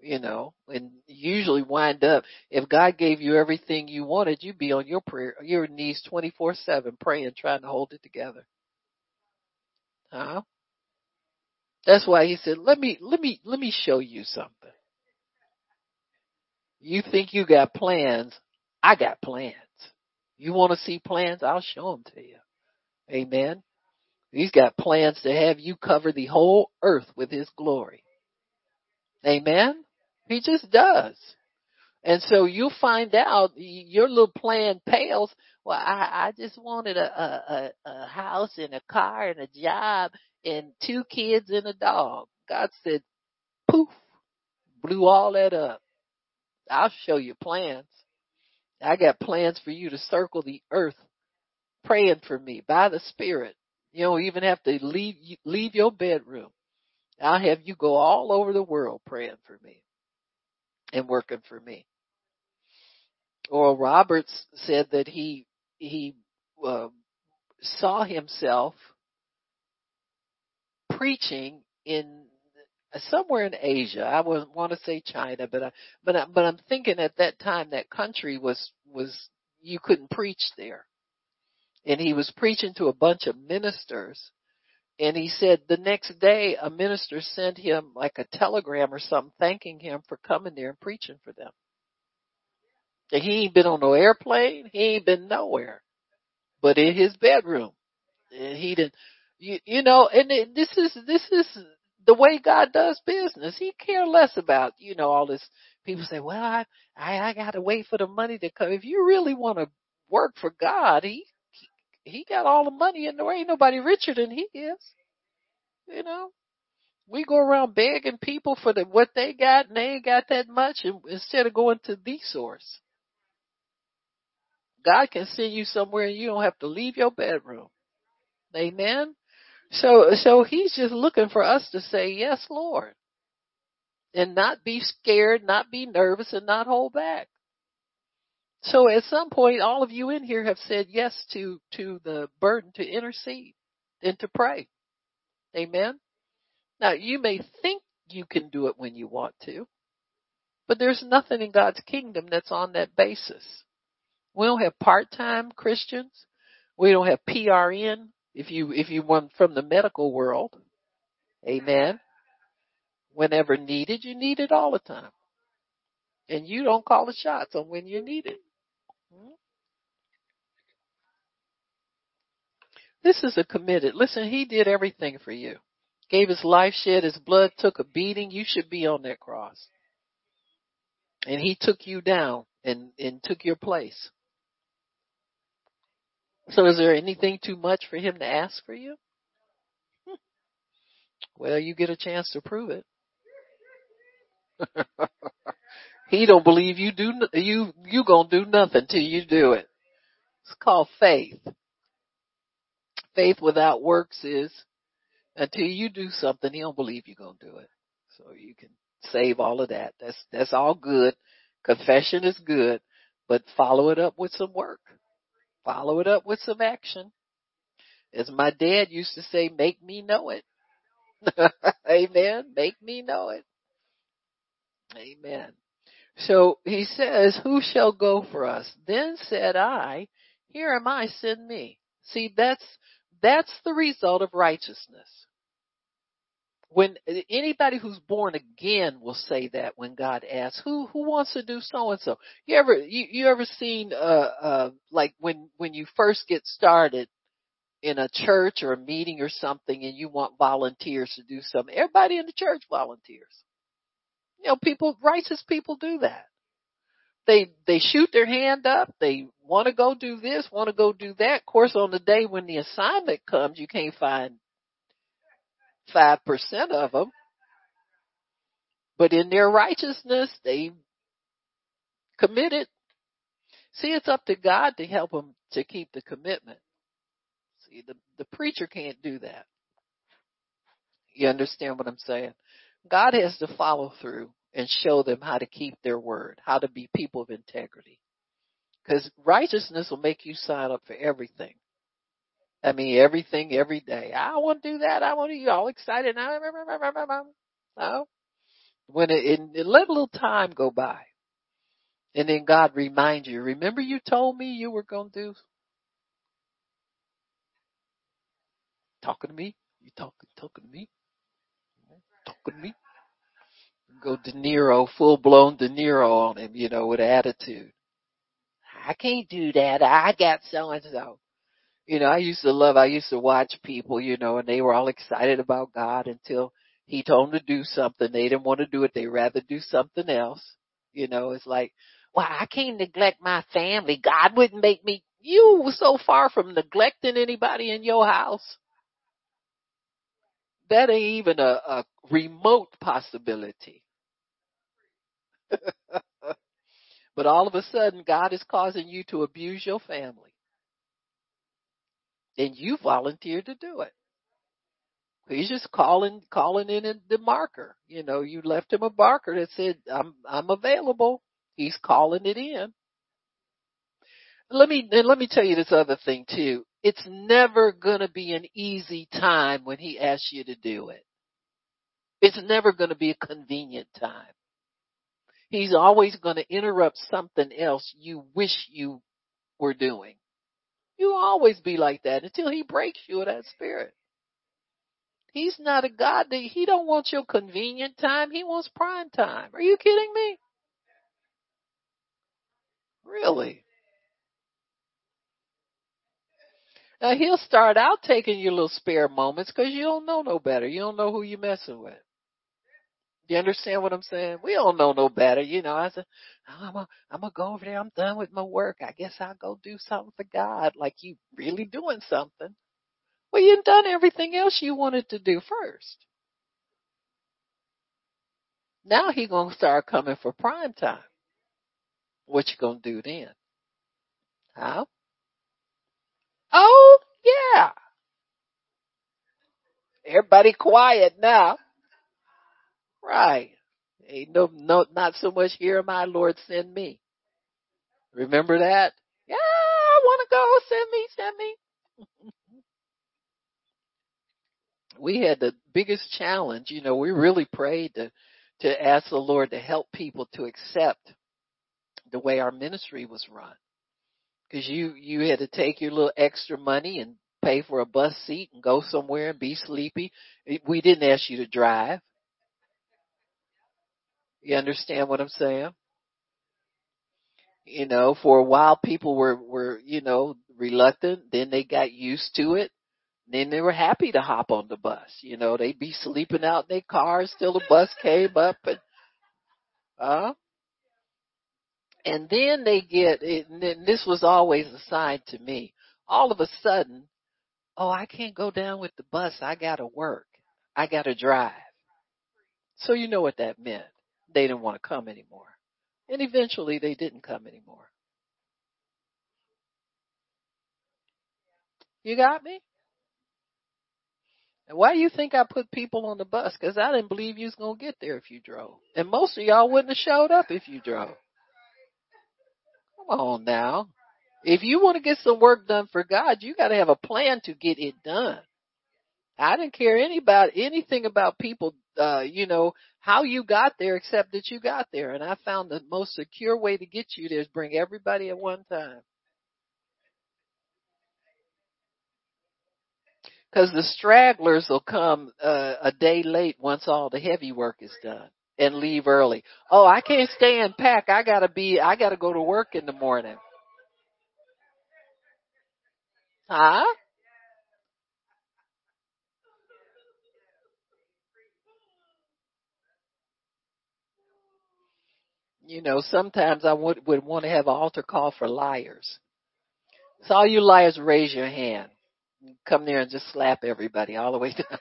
you know, and usually wind up, if God gave you everything you wanted, you'd be on your prayer, your knees 24-7 praying, trying to hold it together. Huh? That's why he said, let me, let me, let me show you something. You think you got plans. I got plans. You want to see plans? I'll show them to you. Amen. He's got plans to have you cover the whole earth with his glory. Amen. He just does. And so you'll find out your little plan pales. Well, I, I just wanted a, a, a house and a car and a job and two kids and a dog. God said, poof, blew all that up. I'll show you plans. I got plans for you to circle the earth praying for me by the Spirit. You don't even have to leave, leave your bedroom. I'll have you go all over the world praying for me. And working for me. Oral Roberts said that he he uh, saw himself preaching in somewhere in Asia. I wouldn't want to say China, but I, but I, but I'm thinking at that time that country was was you couldn't preach there, and he was preaching to a bunch of ministers. And he said the next day a minister sent him like a telegram or something thanking him for coming there and preaching for them. And he ain't been on no airplane. He ain't been nowhere, but in his bedroom. And he didn't, you, you know, and it, this is, this is the way God does business. He care less about, you know, all this. People say, well, I, I, I gotta wait for the money to come. If you really want to work for God, he, he got all the money in the way. Ain't nobody richer than he is. You know, we go around begging people for the, what they got and they ain't got that much and, instead of going to the source. God can send you somewhere and you don't have to leave your bedroom. Amen. So, so he's just looking for us to say, yes, Lord. And not be scared, not be nervous, and not hold back. So at some point, all of you in here have said yes to, to the burden to intercede and to pray. Amen. Now you may think you can do it when you want to, but there's nothing in God's kingdom that's on that basis. We don't have part-time Christians. We don't have PRN. If you, if you want from the medical world, amen. Whenever needed, you need it all the time. And you don't call the shots on when you need it. This is a committed. Listen, he did everything for you. Gave his life, shed his blood, took a beating. You should be on that cross. And he took you down and, and took your place. So is there anything too much for him to ask for you? Well, you get a chance to prove it. he don't believe you do you you gonna do nothing till you do it. It's called faith. Faith without works is until you do something, he don't believe you're gonna do it. So you can save all of that. That's that's all good. Confession is good, but follow it up with some work. Follow it up with some action. As my dad used to say, make me know it. Amen. Make me know it. Amen. So he says, who shall go for us? Then said I, here am I, send me. See, that's, that's the result of righteousness. When anybody who's born again will say that when God asks, who, who wants to do so and so? You ever, you, you ever seen, uh, uh, like when, when you first get started, in a church or a meeting or something and you want volunteers to do something, everybody in the church volunteers. You know, people, righteous people do that. They, they shoot their hand up. They want to go do this, want to go do that. Of course, on the day when the assignment comes, you can't find 5% of them. But in their righteousness, they committed. See, it's up to God to help them to keep the commitment. See, the, the preacher can't do that. You understand what I'm saying? God has to follow through and show them how to keep their word, how to be people of integrity. Because righteousness will make you sign up for everything. I mean, everything every day. I want to do that. I want to be all excited. No. When it, it, let a little time go by. And then God remind you, remember you told me you were going to do talking to me? You talking talking to me? Talking to me? Go De Niro, full blown De Niro on him, you know, with attitude. I can't do that. I got so and so. You know, I used to love, I used to watch people, you know, and they were all excited about God until he told them to do something. They didn't want to do it. They rather do something else. You know, it's like, well, I can't neglect my family. God wouldn't make me. You were so far from neglecting anybody in your house that ain't even a, a remote possibility. but all of a sudden, God is causing you to abuse your family. And you volunteered to do it. He's just calling calling in the marker. You know, you left him a marker that said, "I'm I'm available." He's calling it in. Let me let me tell you this other thing too. It's never to be an easy time when he asks you to do it. It's never to be a convenient time. He's always going to interrupt something else you wish you were doing. You'll always be like that until he breaks you of that spirit. He's not a God that he don't want your convenient time. He wants prime time. Are you kidding me? Really? Now he'll start out taking your little spare moments because you don't know no better. You don't know who you're messing with. You understand what I'm saying? We don't know no better. You know, I said, I'm gonna, I'm gonna go over there. I'm done with my work. I guess I'll go do something for God. Like you really doing something. Well, you've done everything else you wanted to do first. Now he gonna start coming for prime time. What you gonna do then? Huh? Oh, yeah. Everybody quiet now. Right. Ain't no, no, not so much here, my Lord, send me. Remember that? Yeah, I want to go. Send me, send me. we had the biggest challenge. You know, we really prayed to, to ask the Lord to help people to accept the way our ministry was run. Cause you, you had to take your little extra money and pay for a bus seat and go somewhere and be sleepy. We didn't ask you to drive. You understand what I'm saying? You know, for a while people were, were, you know, reluctant. Then they got used to it. Then they were happy to hop on the bus. You know, they'd be sleeping out in their cars till the bus came up and, uh, and then they get, and then this was always a sign to me. All of a sudden, oh, I can't go down with the bus. I gotta work. I gotta drive. So you know what that meant they didn't want to come anymore. And eventually they didn't come anymore. You got me? And why do you think I put people on the bus? Because I didn't believe you was going to get there if you drove. And most of y'all wouldn't have showed up if you drove. Come on now. If you want to get some work done for God, you got to have a plan to get it done. I didn't care any about anything about people, uh, you know, how you got there except that you got there. And I found the most secure way to get you there is bring everybody at one time. Cause the stragglers will come, uh, a day late once all the heavy work is done and leave early. Oh, I can't stay and pack. I gotta be, I gotta go to work in the morning. Huh? You know, sometimes I would, would want to have an altar call for liars. So all you liars raise your hand. Come there and just slap everybody all the way down.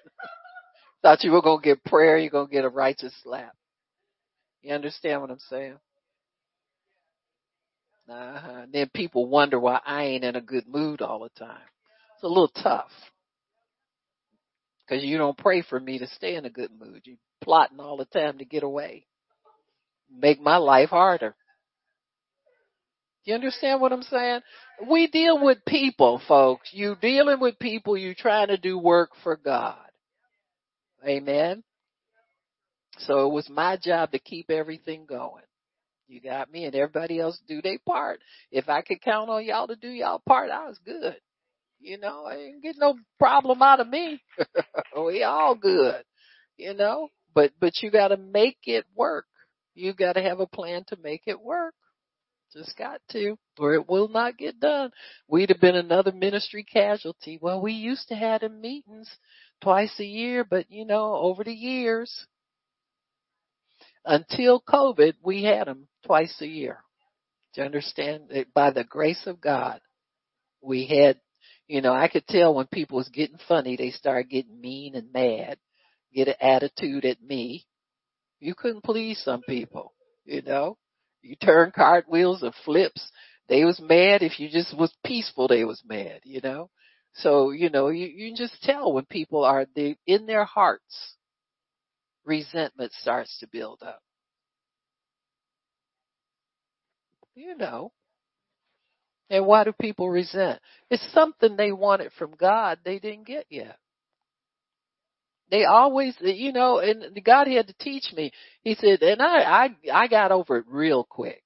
Thought you were going to get prayer, you're going to get a righteous slap. You understand what I'm saying? Uh-huh. Then people wonder why I ain't in a good mood all the time. It's a little tough. Cause you don't pray for me to stay in a good mood. You plotting all the time to get away make my life harder. You understand what I'm saying? We deal with people, folks. You dealing with people, you trying to do work for God. Amen. So it was my job to keep everything going. You got me and everybody else do their part. If I could count on y'all to do y'all part, I was good. You know, I didn't get no problem out of me. we all good. You know, but, but you gotta make it work. You got to have a plan to make it work. Just got to, or it will not get done. We'd have been another ministry casualty. Well, we used to have them meetings twice a year, but you know, over the years, until COVID, we had them twice a year. Do you understand? By the grace of God, we had, you know, I could tell when people was getting funny, they started getting mean and mad, get an attitude at me. You couldn't please some people, you know. You turn cartwheels or flips. They was mad if you just was peaceful. They was mad, you know. So, you know, you, you just tell when people are they, in their hearts, resentment starts to build up. You know. And why do people resent? It's something they wanted from God they didn't get yet. They always, you know, and God had to teach me. He said, and I, I, I got over it real quick.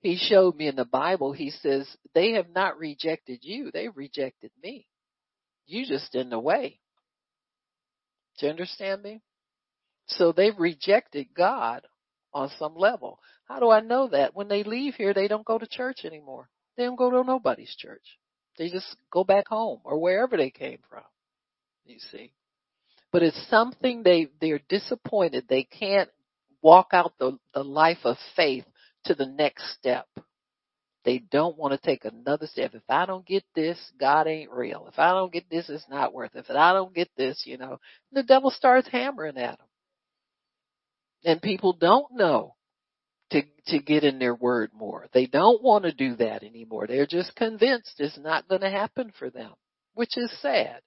He showed me in the Bible, he says, they have not rejected you, they've rejected me. You just in the way. Do you understand me? So they've rejected God on some level. How do I know that? When they leave here, they don't go to church anymore. They don't go to nobody's church. They just go back home or wherever they came from. You see. But it's something they, they're disappointed. They can't walk out the, the life of faith to the next step. They don't want to take another step. If I don't get this, God ain't real. If I don't get this, it's not worth it. If I don't get this, you know, the devil starts hammering at them. And people don't know to to get in their word more. They don't want to do that anymore. They're just convinced it's not going to happen for them, which is sad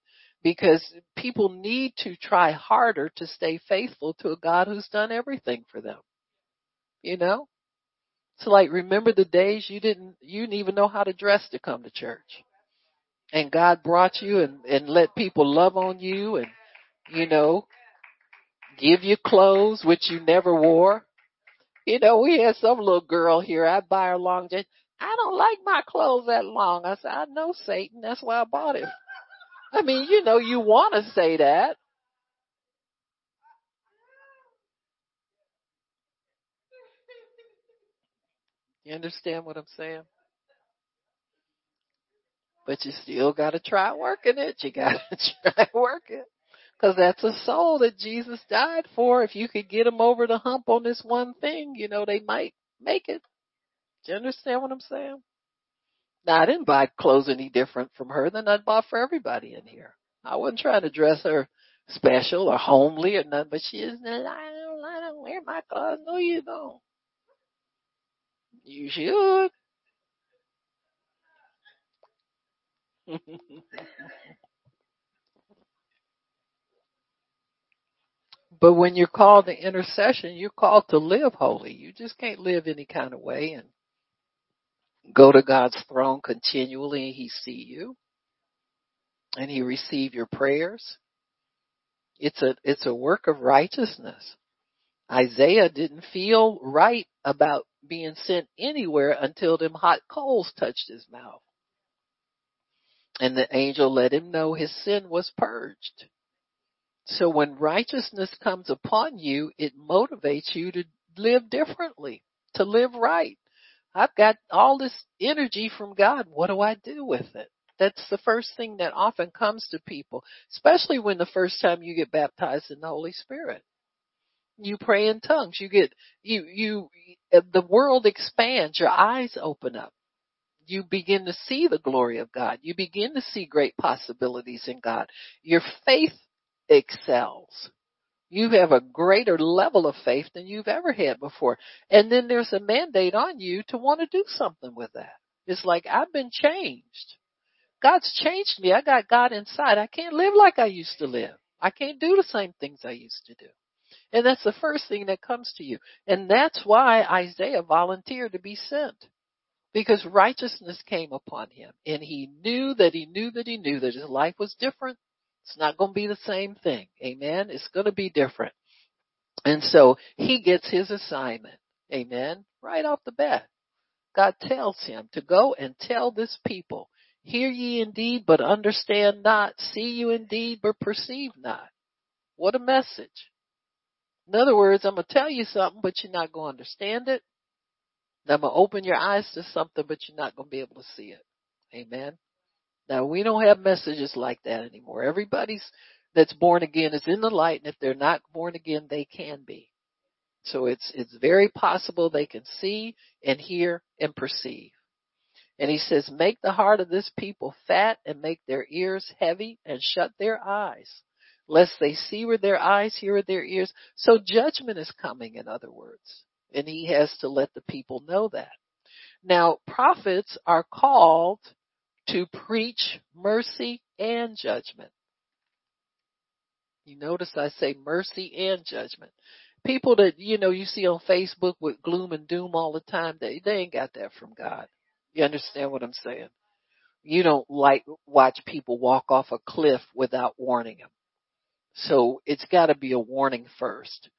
because people need to try harder to stay faithful to a God who's done everything for them. You know? It's like remember the days you didn't you didn't even know how to dress to come to church. And God brought you and, and let people love on you and you know give you clothes which you never wore. You know, we had some little girl here, I'd buy her long dress. I don't like my clothes that long. I said, I know Satan, that's why I bought it. I mean, you know, you want to say that. You understand what I'm saying? But you still got to try working it. You got to try working. Because that's a soul that Jesus died for. If you could get them over the hump on this one thing, you know, they might make it. Do you understand what I'm saying? Now, I didn't buy clothes any different from her than I'd bought for everybody in here. I wasn't trying to dress her special or homely or nothing, but she isn't. I don't, I don't wear my clothes. No, you don't. You should. but when you're called to intercession, you're called to live holy. You just can't live any kind of way and go to God's throne continually and he see you and he receive your prayers. It's a, it's a work of righteousness. Isaiah didn't feel right about being sent anywhere until them hot coals touched his mouth. And the angel let him know his sin was purged. So when righteousness comes upon you, it motivates you to live differently, to live right. I've got all this energy from God. What do I do with it? That's the first thing that often comes to people, especially when the first time you get baptized in the Holy Spirit. You pray in tongues. You get, you, you, the world expands. Your eyes open up. You begin to see the glory of God. You begin to see great possibilities in God. Your faith excels. You have a greater level of faith than you've ever had before. And then there's a mandate on you to want to do something with that. It's like, I've been changed. God's changed me. I got God inside. I can't live like I used to live. I can't do the same things I used to do. And that's the first thing that comes to you. And that's why Isaiah volunteered to be sent. Because righteousness came upon him. And he knew that he knew that he knew that his life was different. It's not going to be the same thing. Amen. It's going to be different. And so he gets his assignment. Amen. Right off the bat. God tells him to go and tell this people Hear ye indeed, but understand not. See you indeed, but perceive not. What a message. In other words, I'm going to tell you something, but you're not going to understand it. I'm going to open your eyes to something, but you're not going to be able to see it. Amen. Now we don't have messages like that anymore. Everybody's that's born again is in the light, and if they're not born again, they can be. So it's, it's very possible they can see and hear and perceive. And he says, make the heart of this people fat and make their ears heavy and shut their eyes, lest they see with their eyes, hear with their ears. So judgment is coming, in other words. And he has to let the people know that. Now, prophets are called to preach mercy, and judgment. You notice I say mercy and judgment. People that, you know, you see on Facebook with gloom and doom all the time, they, they ain't got that from God. You understand what I'm saying? You don't like watch people walk off a cliff without warning them. So it's gotta be a warning first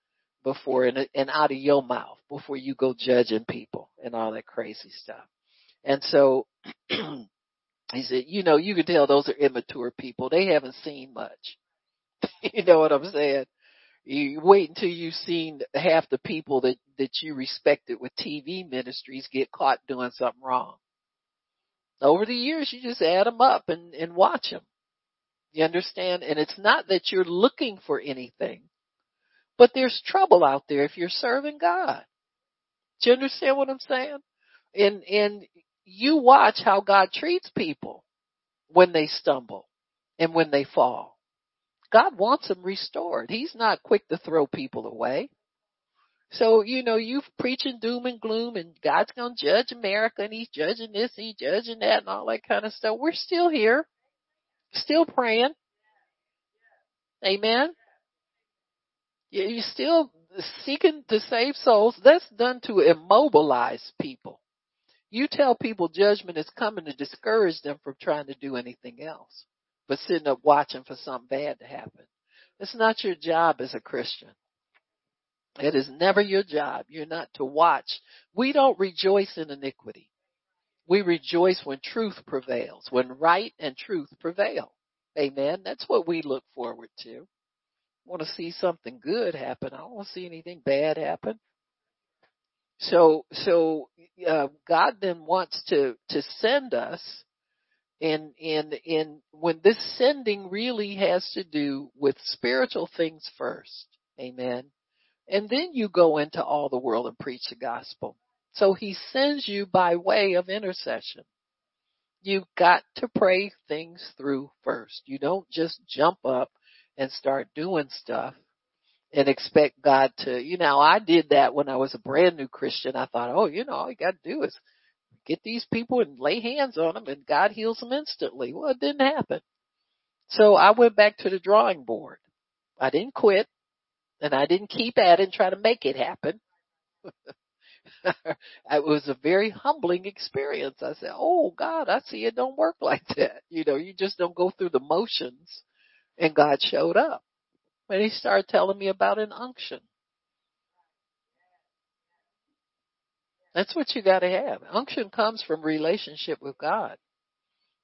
before and, and out of your mouth before you go judging people and all that crazy stuff. And so he said, you know, you can tell those are immature people. They haven't seen much. you know what I'm saying? You wait until you've seen half the people that, that you respected with TV ministries get caught doing something wrong. Over the years, you just add them up and, and watch them. You understand? And it's not that you're looking for anything, but there's trouble out there if you're serving God. Do you understand what I'm saying? And, and you watch how God treats people when they stumble and when they fall. God wants them restored. He's not quick to throw people away. So, you know, you preaching doom and gloom and God's going to judge America and he's judging this, he's judging that and all that kind of stuff. We're still here, still praying. Amen. You're still seeking to save souls. That's done to immobilize people. You tell people judgment is coming to discourage them from trying to do anything else, but sitting up watching for something bad to happen. It's not your job as a Christian. It is never your job. You're not to watch. We don't rejoice in iniquity. We rejoice when truth prevails, when right and truth prevail. Amen. That's what we look forward to. Want to see something good happen. I don't want to see anything bad happen. So, so uh, God then wants to to send us, and and and when this sending really has to do with spiritual things first, Amen. And then you go into all the world and preach the gospel. So He sends you by way of intercession. You've got to pray things through first. You don't just jump up and start doing stuff and expect God to, you know, I did that when I was a brand new Christian. I thought, oh, you know, all you got to do is get these people and lay hands on them and God heals them instantly. Well, it didn't happen. So I went back to the drawing board. I didn't quit and I didn't keep at it and try to make it happen. it was a very humbling experience. I said, Oh God, I see it don't work like that. You know, you just don't go through the motions and God showed up. And he started telling me about an unction. That's what you gotta have. Unction comes from relationship with God.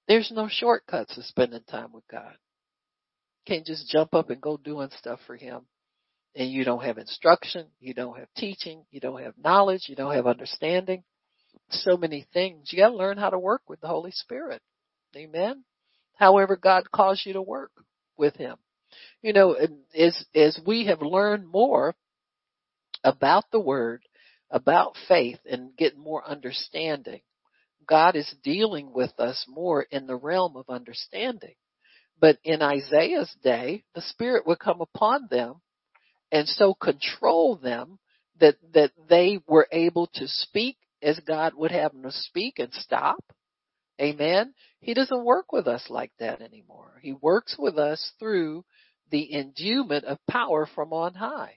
There's no shortcuts to spending time with God. You can't just jump up and go doing stuff for Him. And you don't have instruction, you don't have teaching, you don't have knowledge, you don't have understanding. So many things. You gotta learn how to work with the Holy Spirit. Amen. However God calls you to work with Him you know, as, as we have learned more about the word, about faith and get more understanding, God is dealing with us more in the realm of understanding. But in Isaiah's day, the Spirit would come upon them and so control them that, that they were able to speak as God would have them to speak and stop. Amen. He doesn't work with us like that anymore. He works with us through the endowment of power from on high.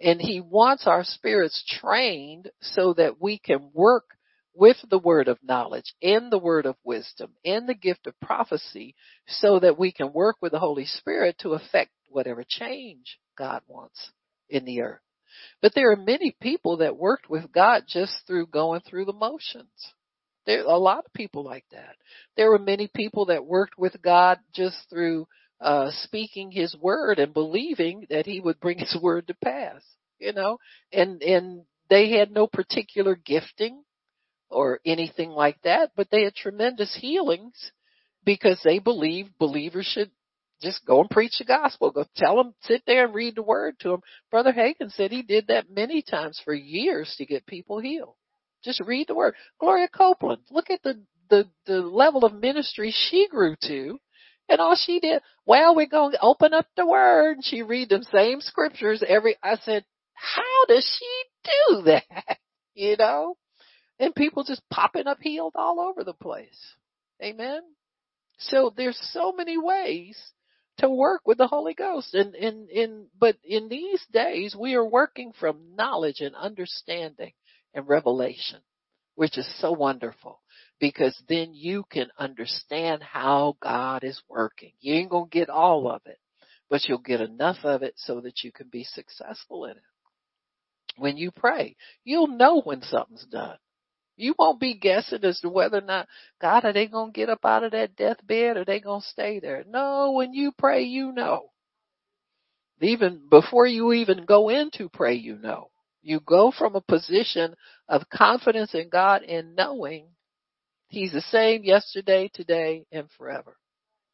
And he wants our spirits trained so that we can work with the word of knowledge and the word of wisdom and the gift of prophecy so that we can work with the Holy Spirit to effect whatever change God wants in the earth. But there are many people that worked with God just through going through the motions. There are a lot of people like that. There were many people that worked with God just through uh, speaking his word and believing that he would bring his word to pass, you know, and, and they had no particular gifting or anything like that, but they had tremendous healings because they believed believers should just go and preach the gospel. Go tell them, sit there and read the word to them. Brother Hagin said he did that many times for years to get people healed. Just read the word. Gloria Copeland, look at the, the, the level of ministry she grew to and all she did, well, we're going to open up the word. She read them same scriptures every, I said, how does she do that? You know? And people just popping up healed all over the place. Amen. So there's so many ways to work with the Holy Ghost. And in, in, but in these days, we are working from knowledge and understanding and revelation, which is so wonderful because then you can understand how God is working. You ain't going to get all of it, but you'll get enough of it so that you can be successful in it. When you pray, you'll know when something's done. You won't be guessing as to whether or not, God, are they going to get up out of that deathbed or are they going to stay there? No, when you pray, you know. Even before you even go into pray, you know. You go from a position of confidence in God and knowing He's the same yesterday, today, and forever.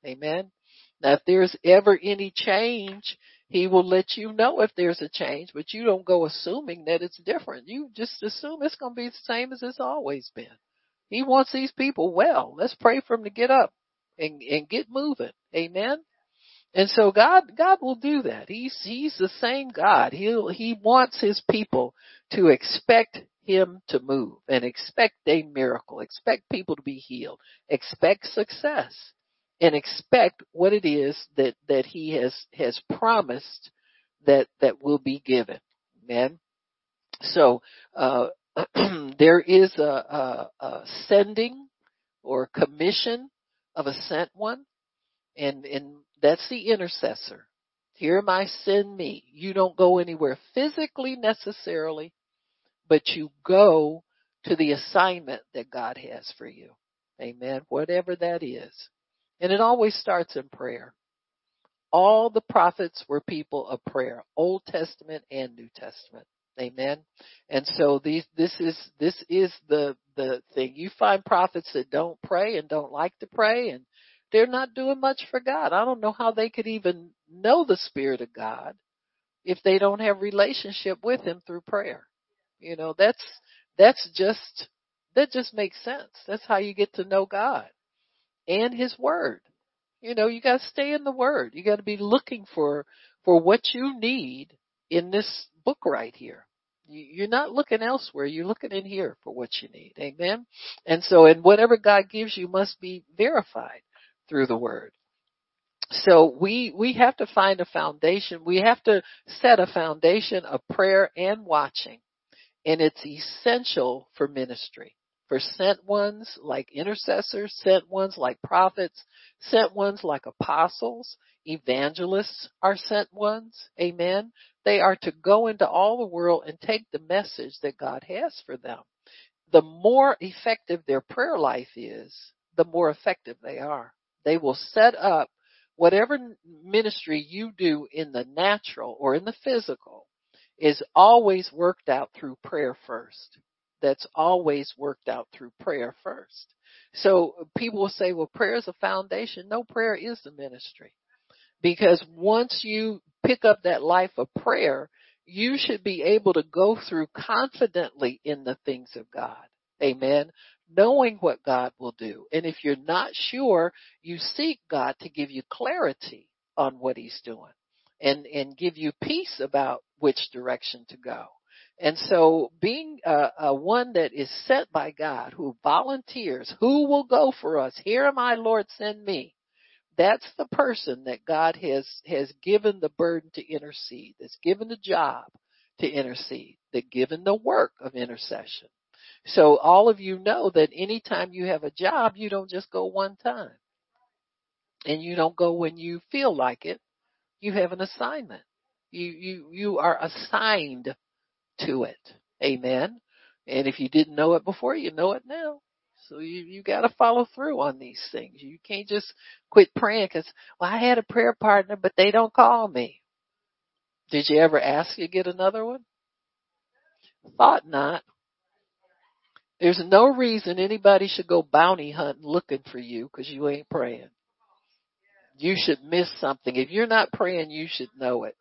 Amen. Now if there's ever any change, he will let you know if there's a change, but you don't go assuming that it's different. You just assume it's going to be the same as it's always been. He wants these people well. Let's pray for them to get up and, and get moving. Amen. And so God, God will do that. He's, He's the same God. He'll, He wants His people to expect Him to move and expect a miracle, expect people to be healed, expect success and expect what it is that, that He has, has promised that, that will be given. Amen. So, uh, there is a, a, a sending or commission of a sent one and, and that's the intercessor. Here am I, send me. You don't go anywhere physically necessarily, but you go to the assignment that God has for you. Amen. Whatever that is. And it always starts in prayer. All the prophets were people of prayer, Old Testament and New Testament. Amen. And so these, this is, this is the, the thing. You find prophets that don't pray and don't like to pray and they're not doing much for God. I don't know how they could even know the Spirit of God if they don't have relationship with Him through prayer. You know, that's, that's just, that just makes sense. That's how you get to know God and His Word. You know, you gotta stay in the Word. You gotta be looking for, for what you need in this book right here. You're not looking elsewhere. You're looking in here for what you need. Amen. And so, and whatever God gives you must be verified through the word. So we, we have to find a foundation. We have to set a foundation of prayer and watching. And it's essential for ministry. For sent ones like intercessors, sent ones like prophets, sent ones like apostles, evangelists are sent ones. Amen. They are to go into all the world and take the message that God has for them. The more effective their prayer life is, the more effective they are. They will set up whatever ministry you do in the natural or in the physical is always worked out through prayer first. That's always worked out through prayer first. So people will say, well, prayer is a foundation. No, prayer is the ministry. Because once you pick up that life of prayer, you should be able to go through confidently in the things of God. Amen knowing what God will do. And if you're not sure, you seek God to give you clarity on what he's doing and, and give you peace about which direction to go. And so being a, a one that is set by God who volunteers, who will go for us? Here am I, Lord, send me. That's the person that God has, has given the burden to intercede, that's given the job to intercede, that given the work of intercession. So all of you know that anytime you have a job, you don't just go one time. And you don't go when you feel like it. You have an assignment. You, you, you are assigned to it. Amen. And if you didn't know it before, you know it now. So you, you gotta follow through on these things. You can't just quit praying because, well, I had a prayer partner, but they don't call me. Did you ever ask to get another one? Thought not. There's no reason anybody should go bounty hunting looking for you because you ain't praying. You should miss something. If you're not praying, you should know it.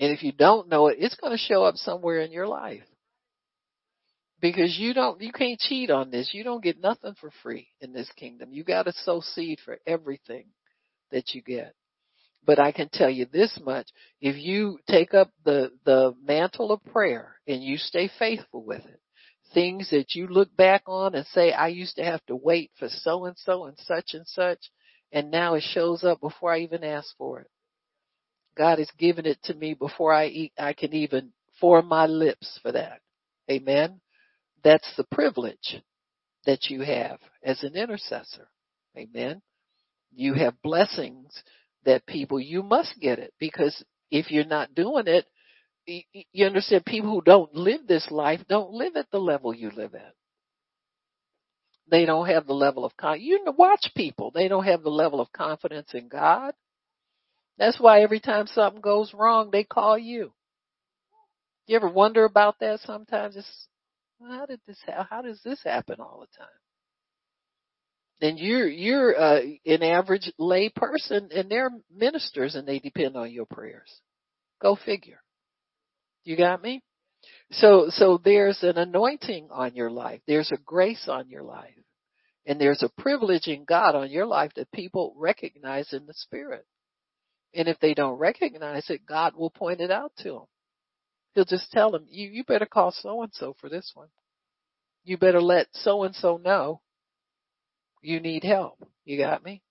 And if you don't know it, it's going to show up somewhere in your life. Because you don't, you can't cheat on this. You don't get nothing for free in this kingdom. You got to sow seed for everything that you get. But I can tell you this much. If you take up the, the mantle of prayer and you stay faithful with it, things that you look back on and say, I used to have to wait for so and so and such and such, and now it shows up before I even ask for it. God has given it to me before I eat, I can even form my lips for that. Amen. That's the privilege that you have as an intercessor. Amen. You have blessings that people, you must get it because if you're not doing it, you understand people who don't live this life don't live at the level you live at. They don't have the level of con, you watch people. They don't have the level of confidence in God. That's why every time something goes wrong, they call you. You ever wonder about that sometimes? It's, how did this, how does this happen all the time? Then you're, you're, uh, an average lay person and they're ministers and they depend on your prayers. Go figure. You got me? So, so there's an anointing on your life. There's a grace on your life. And there's a privilege in God on your life that people recognize in the spirit. And if they don't recognize it, God will point it out to them. He'll just tell them, you, you better call so and so for this one. You better let so and so know you need help. You got me?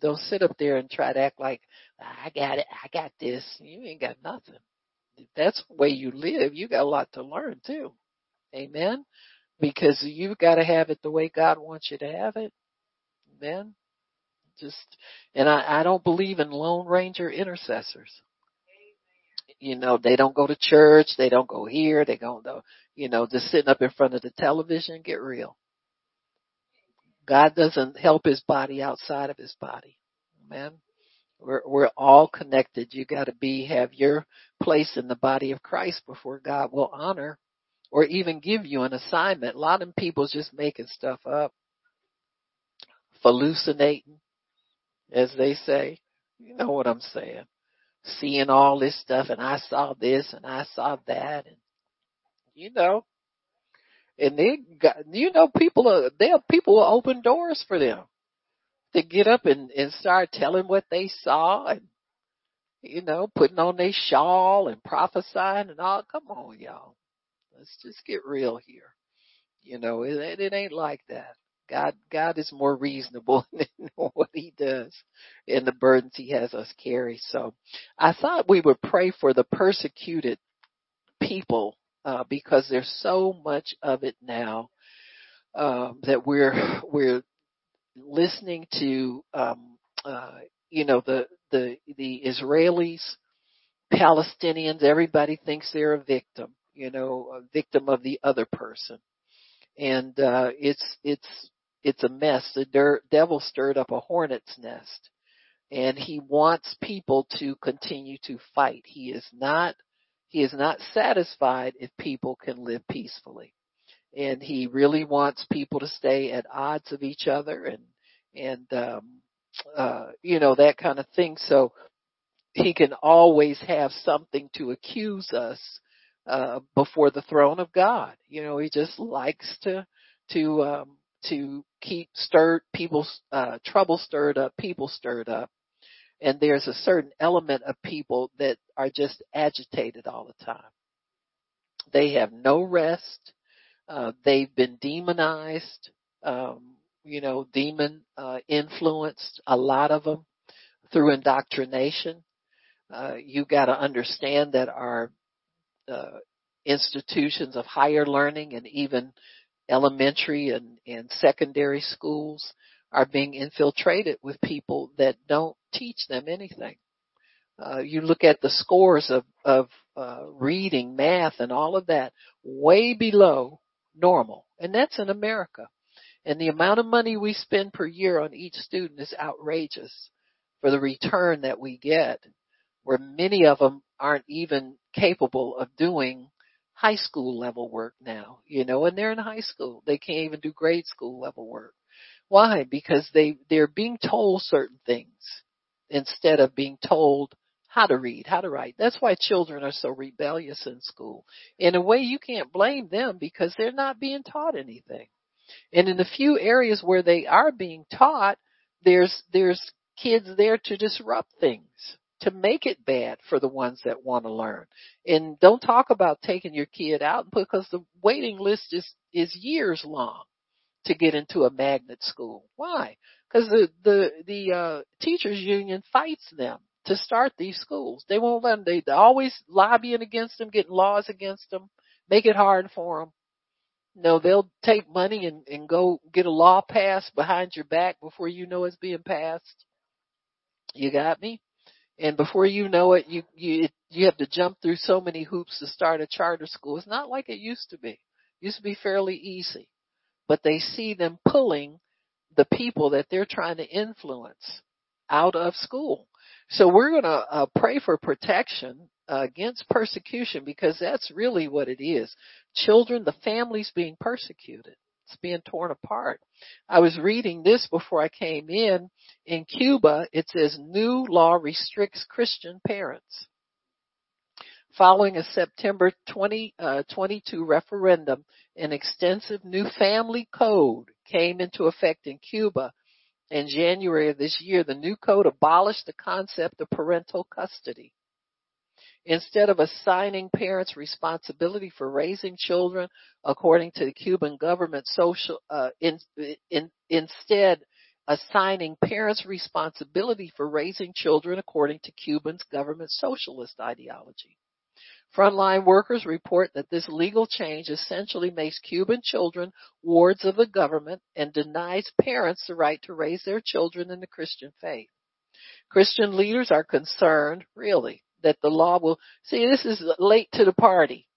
Don't sit up there and try to act like, I got it, I got this. You ain't got nothing that's the way you live, you got a lot to learn too. Amen. Because you've got to have it the way God wants you to have it. Amen. Just, and I, I don't believe in Lone Ranger intercessors. You know, they don't go to church, they don't go here, they go, to, you know, just sitting up in front of the television, get real. God doesn't help his body outside of his body. Amen. We're, we're all connected. You gotta be, have your place in the body of Christ before God will honor or even give you an assignment. A lot of people's just making stuff up, hallucinating, as they say. You know what I'm saying? Seeing all this stuff and I saw this and I saw that and you know, and they got, you know, people are, they people will open doors for them to get up and, and start telling what they saw and, you know, putting on their shawl and prophesying and all. Come on, y'all. Let's just get real here. You know, it, it ain't like that. God, God is more reasonable than what he does and the burdens he has us carry. So I thought we would pray for the persecuted people, uh, because there's so much of it now, um, that we're, we're listening to um, uh, you know the the the Israelis, Palestinians, everybody thinks they're a victim, you know, a victim of the other person, and uh, it's it's it's a mess. The der- devil stirred up a hornet's nest, and he wants people to continue to fight. He is not he is not satisfied if people can live peacefully and he really wants people to stay at odds of each other and and um uh you know that kind of thing. So he can always have something to accuse us uh before the throne of God. You know he just likes to to um to keep stirred people's uh trouble stirred up people stirred up. And there's a certain element of people that are just agitated all the time. They have no rest uh, they've been demonized, um, you know, demon uh, influenced. A lot of them through indoctrination. Uh, you got to understand that our uh, institutions of higher learning and even elementary and, and secondary schools are being infiltrated with people that don't teach them anything. Uh, you look at the scores of, of uh, reading, math, and all of that way below normal. And that's in America. And the amount of money we spend per year on each student is outrageous for the return that we get, where many of them aren't even capable of doing high school level work now, you know, and they're in high school. They can't even do grade school level work. Why? Because they, they're being told certain things instead of being told how to read, how to write. That's why children are so rebellious in school. In a way, you can't blame them because they're not being taught anything. And in the few areas where they are being taught, there's, there's kids there to disrupt things. to make it bad for the ones that want to learn. And don't talk about taking your kid out because the waiting list is, is years long to get into a magnet school. Why? Because the, the, the, uh, teachers union fights them to start these schools. They won't let them, they, they're always lobbying against them, getting laws against them, make it hard for them. No, they'll take money and, and go get a law passed behind your back before you know it's being passed. You got me? And before you know it, you, you, you have to jump through so many hoops to start a charter school. It's not like it used to be. It used to be fairly easy. But they see them pulling the people that they're trying to influence out of school. So we're going to uh, pray for protection uh, against persecution because that's really what it is. Children, the families being persecuted. It's being torn apart. I was reading this before I came in. In Cuba, it says new law restricts Christian parents. Following a September 2022 uh, referendum, an extensive new family code came into effect in Cuba in January of this year. The new code abolished the concept of parental custody. Instead of assigning parents responsibility for raising children according to the Cuban government social, uh, in, in, instead assigning parents responsibility for raising children according to Cuban's government socialist ideology. Frontline workers report that this legal change essentially makes Cuban children wards of the government and denies parents the right to raise their children in the Christian faith. Christian leaders are concerned, really, that the law will see this is late to the party.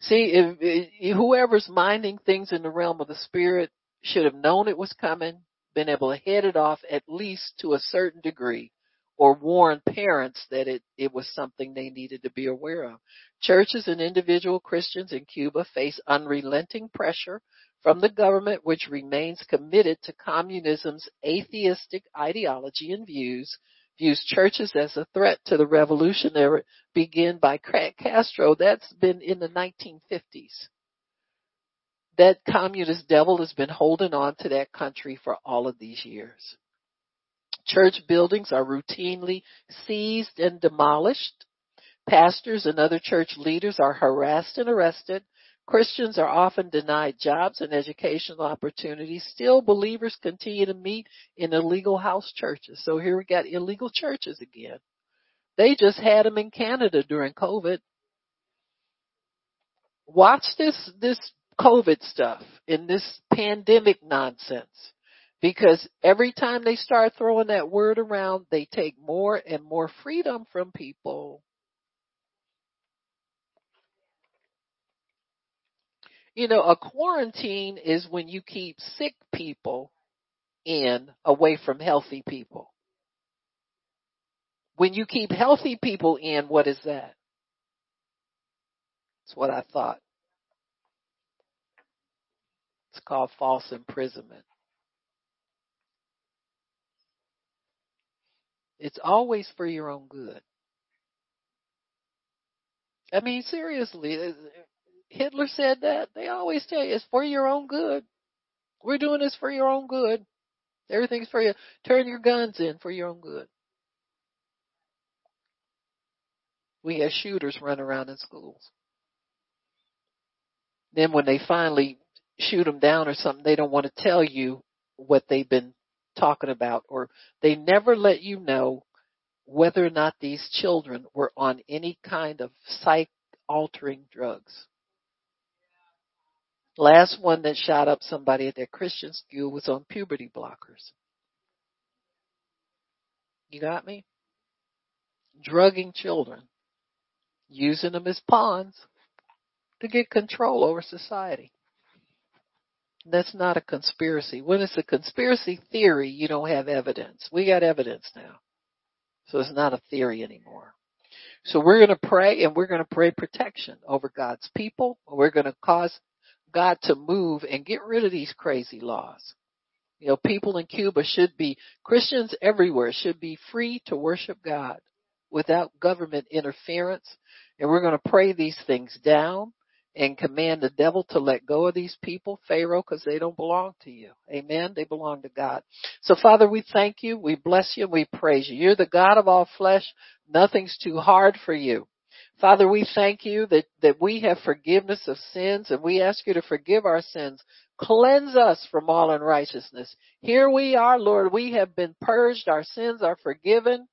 See, if, if whoever's minding things in the realm of the spirit should have known it was coming, been able to head it off at least to a certain degree or warn parents that it, it was something they needed to be aware of. Churches and individual Christians in Cuba face unrelenting pressure from the government which remains committed to communism's atheistic ideology and views views churches as a threat to the revolutionary began by Castro. That's been in the 1950s. That communist devil has been holding on to that country for all of these years. Church buildings are routinely seized and demolished. Pastors and other church leaders are harassed and arrested. Christians are often denied jobs and educational opportunities. Still, believers continue to meet in illegal house churches. So here we got illegal churches again. They just had them in Canada during COVID. Watch this, this COVID stuff in this pandemic nonsense. Because every time they start throwing that word around, they take more and more freedom from people. You know, a quarantine is when you keep sick people in away from healthy people. When you keep healthy people in, what is that? That's what I thought. It's called false imprisonment. It's always for your own good. I mean, seriously, uh, Hitler said that. They always tell you it's for your own good. We're doing this for your own good. Everything's for you. Turn your guns in for your own good. We have shooters run around in schools. Then when they finally shoot them down or something, they don't want to tell you what they've been talking about or they never let you know whether or not these children were on any kind of psych altering drugs. Last one that shot up somebody at their Christian school was on puberty blockers. You got me? Drugging children, using them as pawns to get control over society. That's not a conspiracy. When it's a conspiracy theory, you don't have evidence. We got evidence now. So it's not a theory anymore. So we're going to pray and we're going to pray protection over God's people. We're going to cause God to move and get rid of these crazy laws. You know, people in Cuba should be, Christians everywhere should be free to worship God without government interference. And we're going to pray these things down and command the devil to let go of these people, Pharaoh, because they don't belong to you. Amen. They belong to God. So Father, we thank you, we bless you, we praise you. You're the God of all flesh. Nothing's too hard for you. Father, we thank you that, that we have forgiveness of sins and we ask you to forgive our sins. Cleanse us from all unrighteousness. Here we are, Lord. We have been purged. Our sins are forgiven.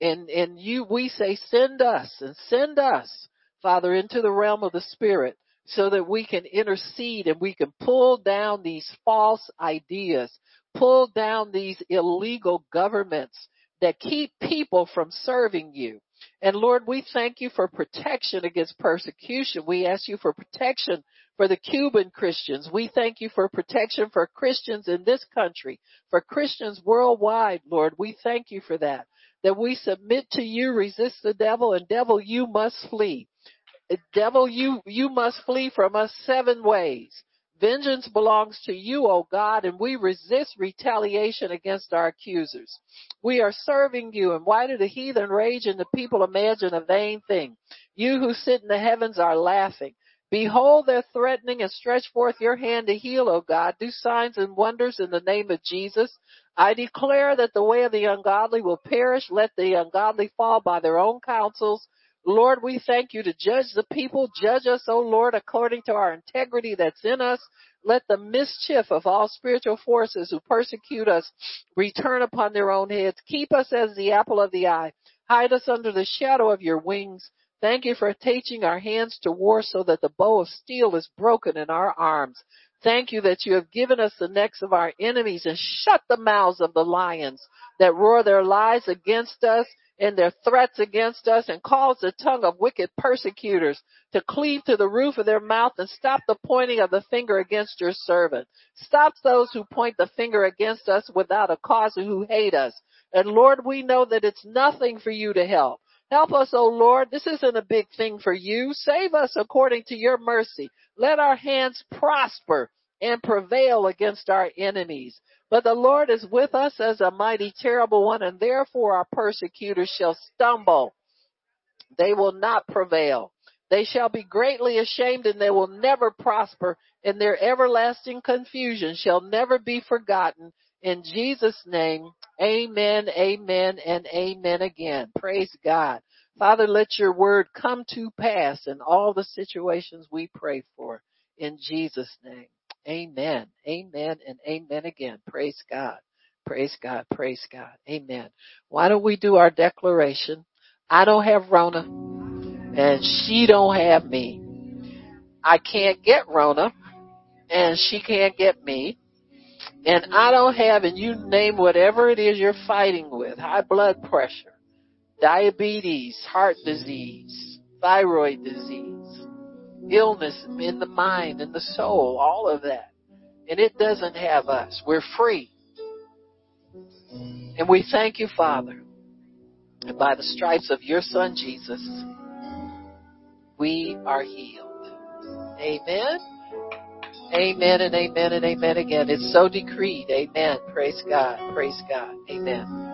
And, and you, we say send us and send us, Father, into the realm of the Spirit so that we can intercede and we can pull down these false ideas, pull down these illegal governments that keep people from serving you. And Lord, we thank you for protection against persecution. We ask you for protection for the Cuban Christians. We thank you for protection for Christians in this country, for Christians worldwide, Lord. We thank you for that. That we submit to you, resist the devil, and devil, you must flee. Devil, you, you must flee from us seven ways. Vengeance belongs to you, O God, and we resist retaliation against our accusers. We are serving you, and why do the heathen rage and the people imagine a vain thing? You who sit in the heavens are laughing. Behold their threatening and stretch forth your hand to heal, O God. Do signs and wonders in the name of Jesus. I declare that the way of the ungodly will perish. Let the ungodly fall by their own counsels. Lord, we thank you to judge the people. Judge us, O Lord, according to our integrity that's in us. Let the mischief of all spiritual forces who persecute us return upon their own heads. Keep us as the apple of the eye. Hide us under the shadow of your wings. Thank you for teaching our hands to war so that the bow of steel is broken in our arms. Thank you that you have given us the necks of our enemies and shut the mouths of the lions that roar their lies against us and their threats against us and cause the tongue of wicked persecutors to cleave to the roof of their mouth and stop the pointing of the finger against your servant. Stop those who point the finger against us without a cause who hate us. And Lord, we know that it's nothing for you to help. Help us, O Lord. This isn't a big thing for you. Save us according to your mercy. Let our hands prosper and prevail against our enemies. But the Lord is with us as a mighty terrible one, and therefore our persecutors shall stumble. They will not prevail. They shall be greatly ashamed and they will never prosper, and their everlasting confusion shall never be forgotten. In Jesus' name, amen, amen, and amen again. Praise God. Father, let your word come to pass in all the situations we pray for. In Jesus' name. Amen. Amen and amen again. Praise God. Praise God. Praise God. Amen. Why don't we do our declaration? I don't have Rona and she don't have me. I can't get Rona and she can't get me. And I don't have, and you name whatever it is you're fighting with, high blood pressure, diabetes, heart disease, thyroid disease, illness in the mind and the soul, all of that. And it doesn't have us. We're free. And we thank you, Father. And by the stripes of your Son, Jesus, we are healed. Amen. Amen and amen and amen again. It's so decreed. Amen. Praise God. Praise God. Amen.